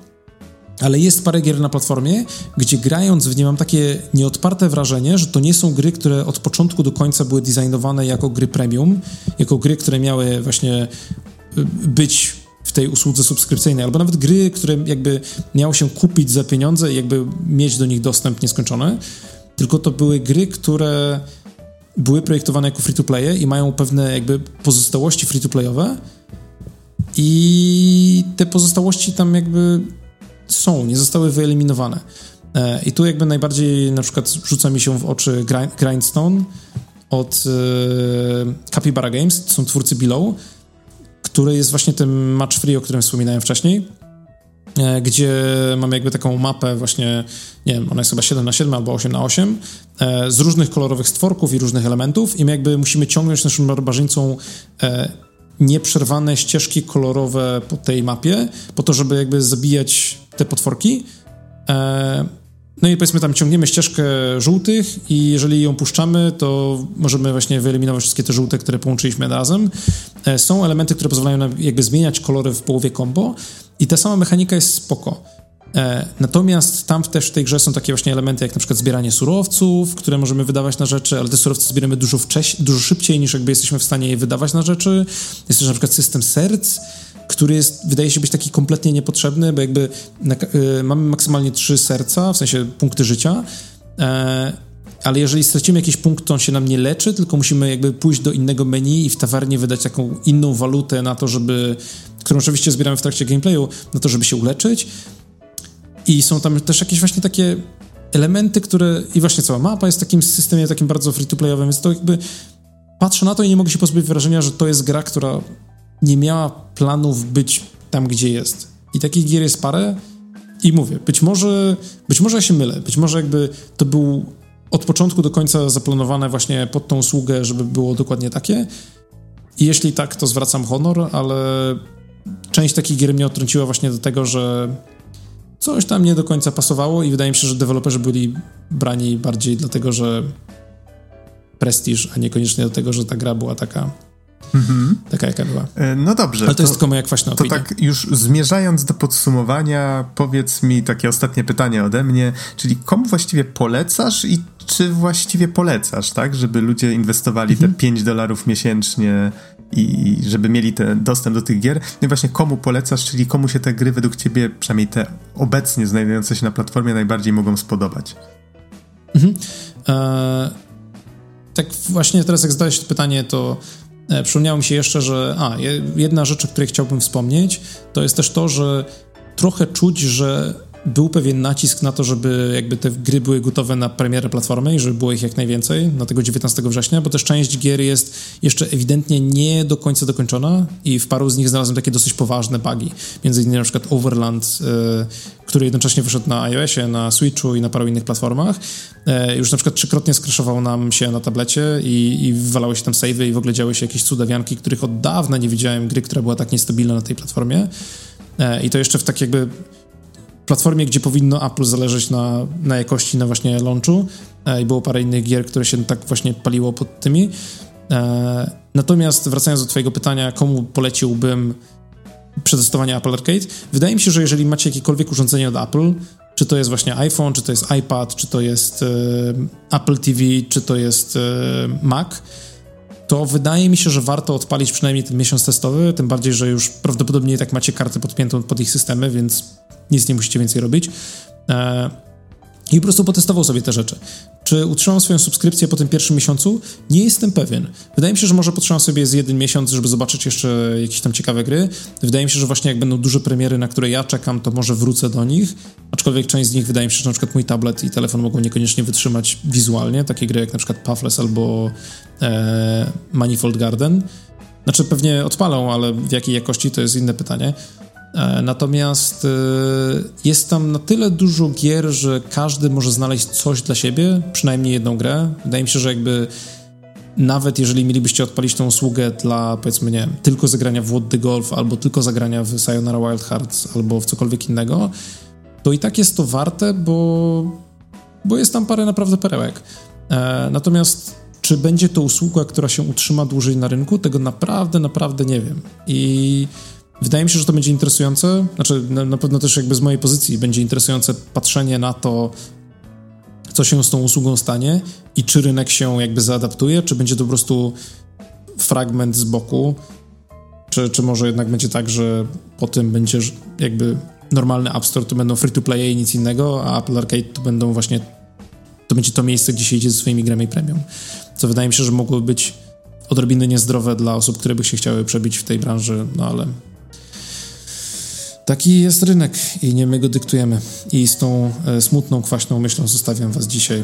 ale jest parę gier na platformie, gdzie grając w nie mam takie nieodparte wrażenie, że to nie są gry, które od początku do końca były designowane jako gry premium, jako gry, które miały właśnie być w tej usłudze subskrypcyjnej, albo nawet gry, które jakby miało się kupić za pieniądze i jakby mieć do nich dostęp nieskończony tylko to były gry, które były projektowane jako free-to-playe i mają pewne jakby pozostałości free-to-playowe i te pozostałości tam jakby są, nie zostały wyeliminowane. E, I tu jakby najbardziej na przykład rzuca mi się w oczy Grindstone od e, Capybara Games, to są twórcy Below, który jest właśnie tym match free, o którym wspominałem wcześniej E, gdzie mamy jakby taką mapę właśnie, nie wiem, ona jest chyba 7 na 7 albo 8 na 8 e, z różnych kolorowych stworków i różnych elementów i my jakby musimy ciągnąć naszym barbarzyńcą e, nieprzerwane ścieżki kolorowe po tej mapie, po to, żeby jakby zabijać te potworki. No i powiedzmy tam ciągniemy ścieżkę żółtych i jeżeli ją puszczamy, to możemy właśnie wyeliminować wszystkie te żółte, które połączyliśmy razem. Są elementy, które pozwalają nam jakby zmieniać kolory w połowie combo, i ta sama mechanika jest spoko. E, natomiast tam też w tej grze są takie właśnie elementy, jak na przykład zbieranie surowców, które możemy wydawać na rzeczy, ale te surowce zbieramy dużo, wcześniej, dużo szybciej niż jakby jesteśmy w stanie je wydawać na rzeczy. Jest też na przykład system serc, który jest, wydaje się być taki kompletnie niepotrzebny, bo jakby na, y, mamy maksymalnie trzy serca, w sensie punkty życia, e, ale jeżeli stracimy jakiś punkt, to on się nam nie leczy, tylko musimy jakby pójść do innego menu i w tawernie wydać taką inną walutę na to, żeby którą oczywiście zbieramy w trakcie gameplayu, na to, żeby się uleczyć. I są tam też jakieś właśnie takie elementy, które... I właśnie cała mapa jest w takim systemie takim bardzo free-to-playowym, więc to jakby... Patrzę na to i nie mogę się pozbyć wrażenia, że to jest gra, która nie miała planów być tam, gdzie jest. I takich gier jest parę i mówię, być może, być może ja się mylę, być może jakby to był od początku do końca zaplanowane właśnie pod tą usługę, żeby było dokładnie takie. I jeśli tak, to zwracam honor, ale część takich gier mnie odtrąciła właśnie do tego, że coś tam nie do końca pasowało i wydaje mi się, że deweloperzy byli brani bardziej dlatego, że prestiż, a niekoniecznie do tego, że ta gra była taka Mhm. Taka jaka była. E, no dobrze. Ale to, to jest tylko moja kwaśna To tak już zmierzając do podsumowania, powiedz mi takie ostatnie pytanie ode mnie, czyli komu właściwie polecasz i czy właściwie polecasz, tak, żeby ludzie inwestowali mhm. te 5 dolarów miesięcznie i żeby mieli ten dostęp do tych gier. No i właśnie komu polecasz, czyli komu się te gry według ciebie, przynajmniej te obecnie znajdujące się na platformie najbardziej mogą spodobać? Mhm. E, tak właśnie teraz jak zadałeś to pytanie, to przypomniało mi się jeszcze, że a, jedna rzecz, o której chciałbym wspomnieć, to jest też to, że trochę czuć, że był pewien nacisk na to, żeby jakby te gry były gotowe na premierę platformy i żeby było ich jak najwięcej na tego 19 września, bo też część gier jest jeszcze ewidentnie nie do końca dokończona i w paru z nich znalazłem takie dosyć poważne bugi. Między innymi na przykład Overland, y, który jednocześnie wyszedł na iOSie, na Switchu i na paru innych platformach. Y, już na przykład trzykrotnie skraszował nam się na tablecie i, i walały się tam savey i w ogóle działy się jakieś cudawianki, których od dawna nie widziałem gry, która była tak niestabilna na tej platformie. Y, I to jeszcze w tak jakby platformie, gdzie powinno Apple zależeć na, na jakości na właśnie launchu e, i było parę innych gier, które się tak właśnie paliło pod tymi. E, natomiast wracając do twojego pytania, komu poleciłbym przetestowanie Apple Arcade? Wydaje mi się, że jeżeli macie jakiekolwiek urządzenie od Apple, czy to jest właśnie iPhone, czy to jest iPad, czy to jest e, Apple TV, czy to jest Mac, to wydaje mi się, że warto odpalić przynajmniej ten miesiąc testowy, tym bardziej, że już prawdopodobnie tak macie kartę podpiętą pod ich systemy, więc nic nie musicie więcej robić. E, I po prostu potestował sobie te rzeczy. Czy utrzymam swoją subskrypcję po tym pierwszym miesiącu? Nie jestem pewien. Wydaje mi się, że może potrzebam sobie z jeden miesiąc, żeby zobaczyć jeszcze jakieś tam ciekawe gry. Wydaje mi się, że właśnie jak będą duże premiery, na które ja czekam, to może wrócę do nich. Aczkolwiek część z nich wydaje mi się, że na przykład mój tablet i telefon mogą niekoniecznie wytrzymać wizualnie. Takie gry jak na przykład Pathless albo e, Manifold Garden. Znaczy pewnie odpalą, ale w jakiej jakości to jest inne pytanie. E, natomiast e, jest tam na tyle dużo gier, że każdy może znaleźć coś dla siebie, przynajmniej jedną grę. Wydaje mi się, że jakby nawet jeżeli mielibyście odpalić tą usługę dla, powiedzmy, nie tylko zagrania w What the Golf, albo tylko zagrania w Sayonara Wild Hearts, albo w cokolwiek innego, to i tak jest to warte, bo, bo jest tam parę naprawdę perełek. E, natomiast czy będzie to usługa, która się utrzyma dłużej na rynku, tego naprawdę, naprawdę nie wiem. I Wydaje mi się, że to będzie interesujące. Znaczy, na, pewno też jakby z mojej pozycji będzie interesujące patrzenie na to, co się z tą usługą stanie i czy rynek się jakby zaadaptuje, czy będzie to po prostu fragment z boku, czy, czy może jednak będzie tak, że po tym będzie jakby normalny App Store to będą free to play i nic innego, a Apple Arcade to będą właśnie to będzie to miejsce, gdzie się idzie ze swoimi grami premium. Co wydaje mi się, że mogłoby być odrobinę niezdrowe dla osób, które by się chciały przebić w tej branży, no ale Taki jest rynek i nie my go dyktujemy. I z tą e, smutną, kwaśną myślą zostawiam Was dzisiaj.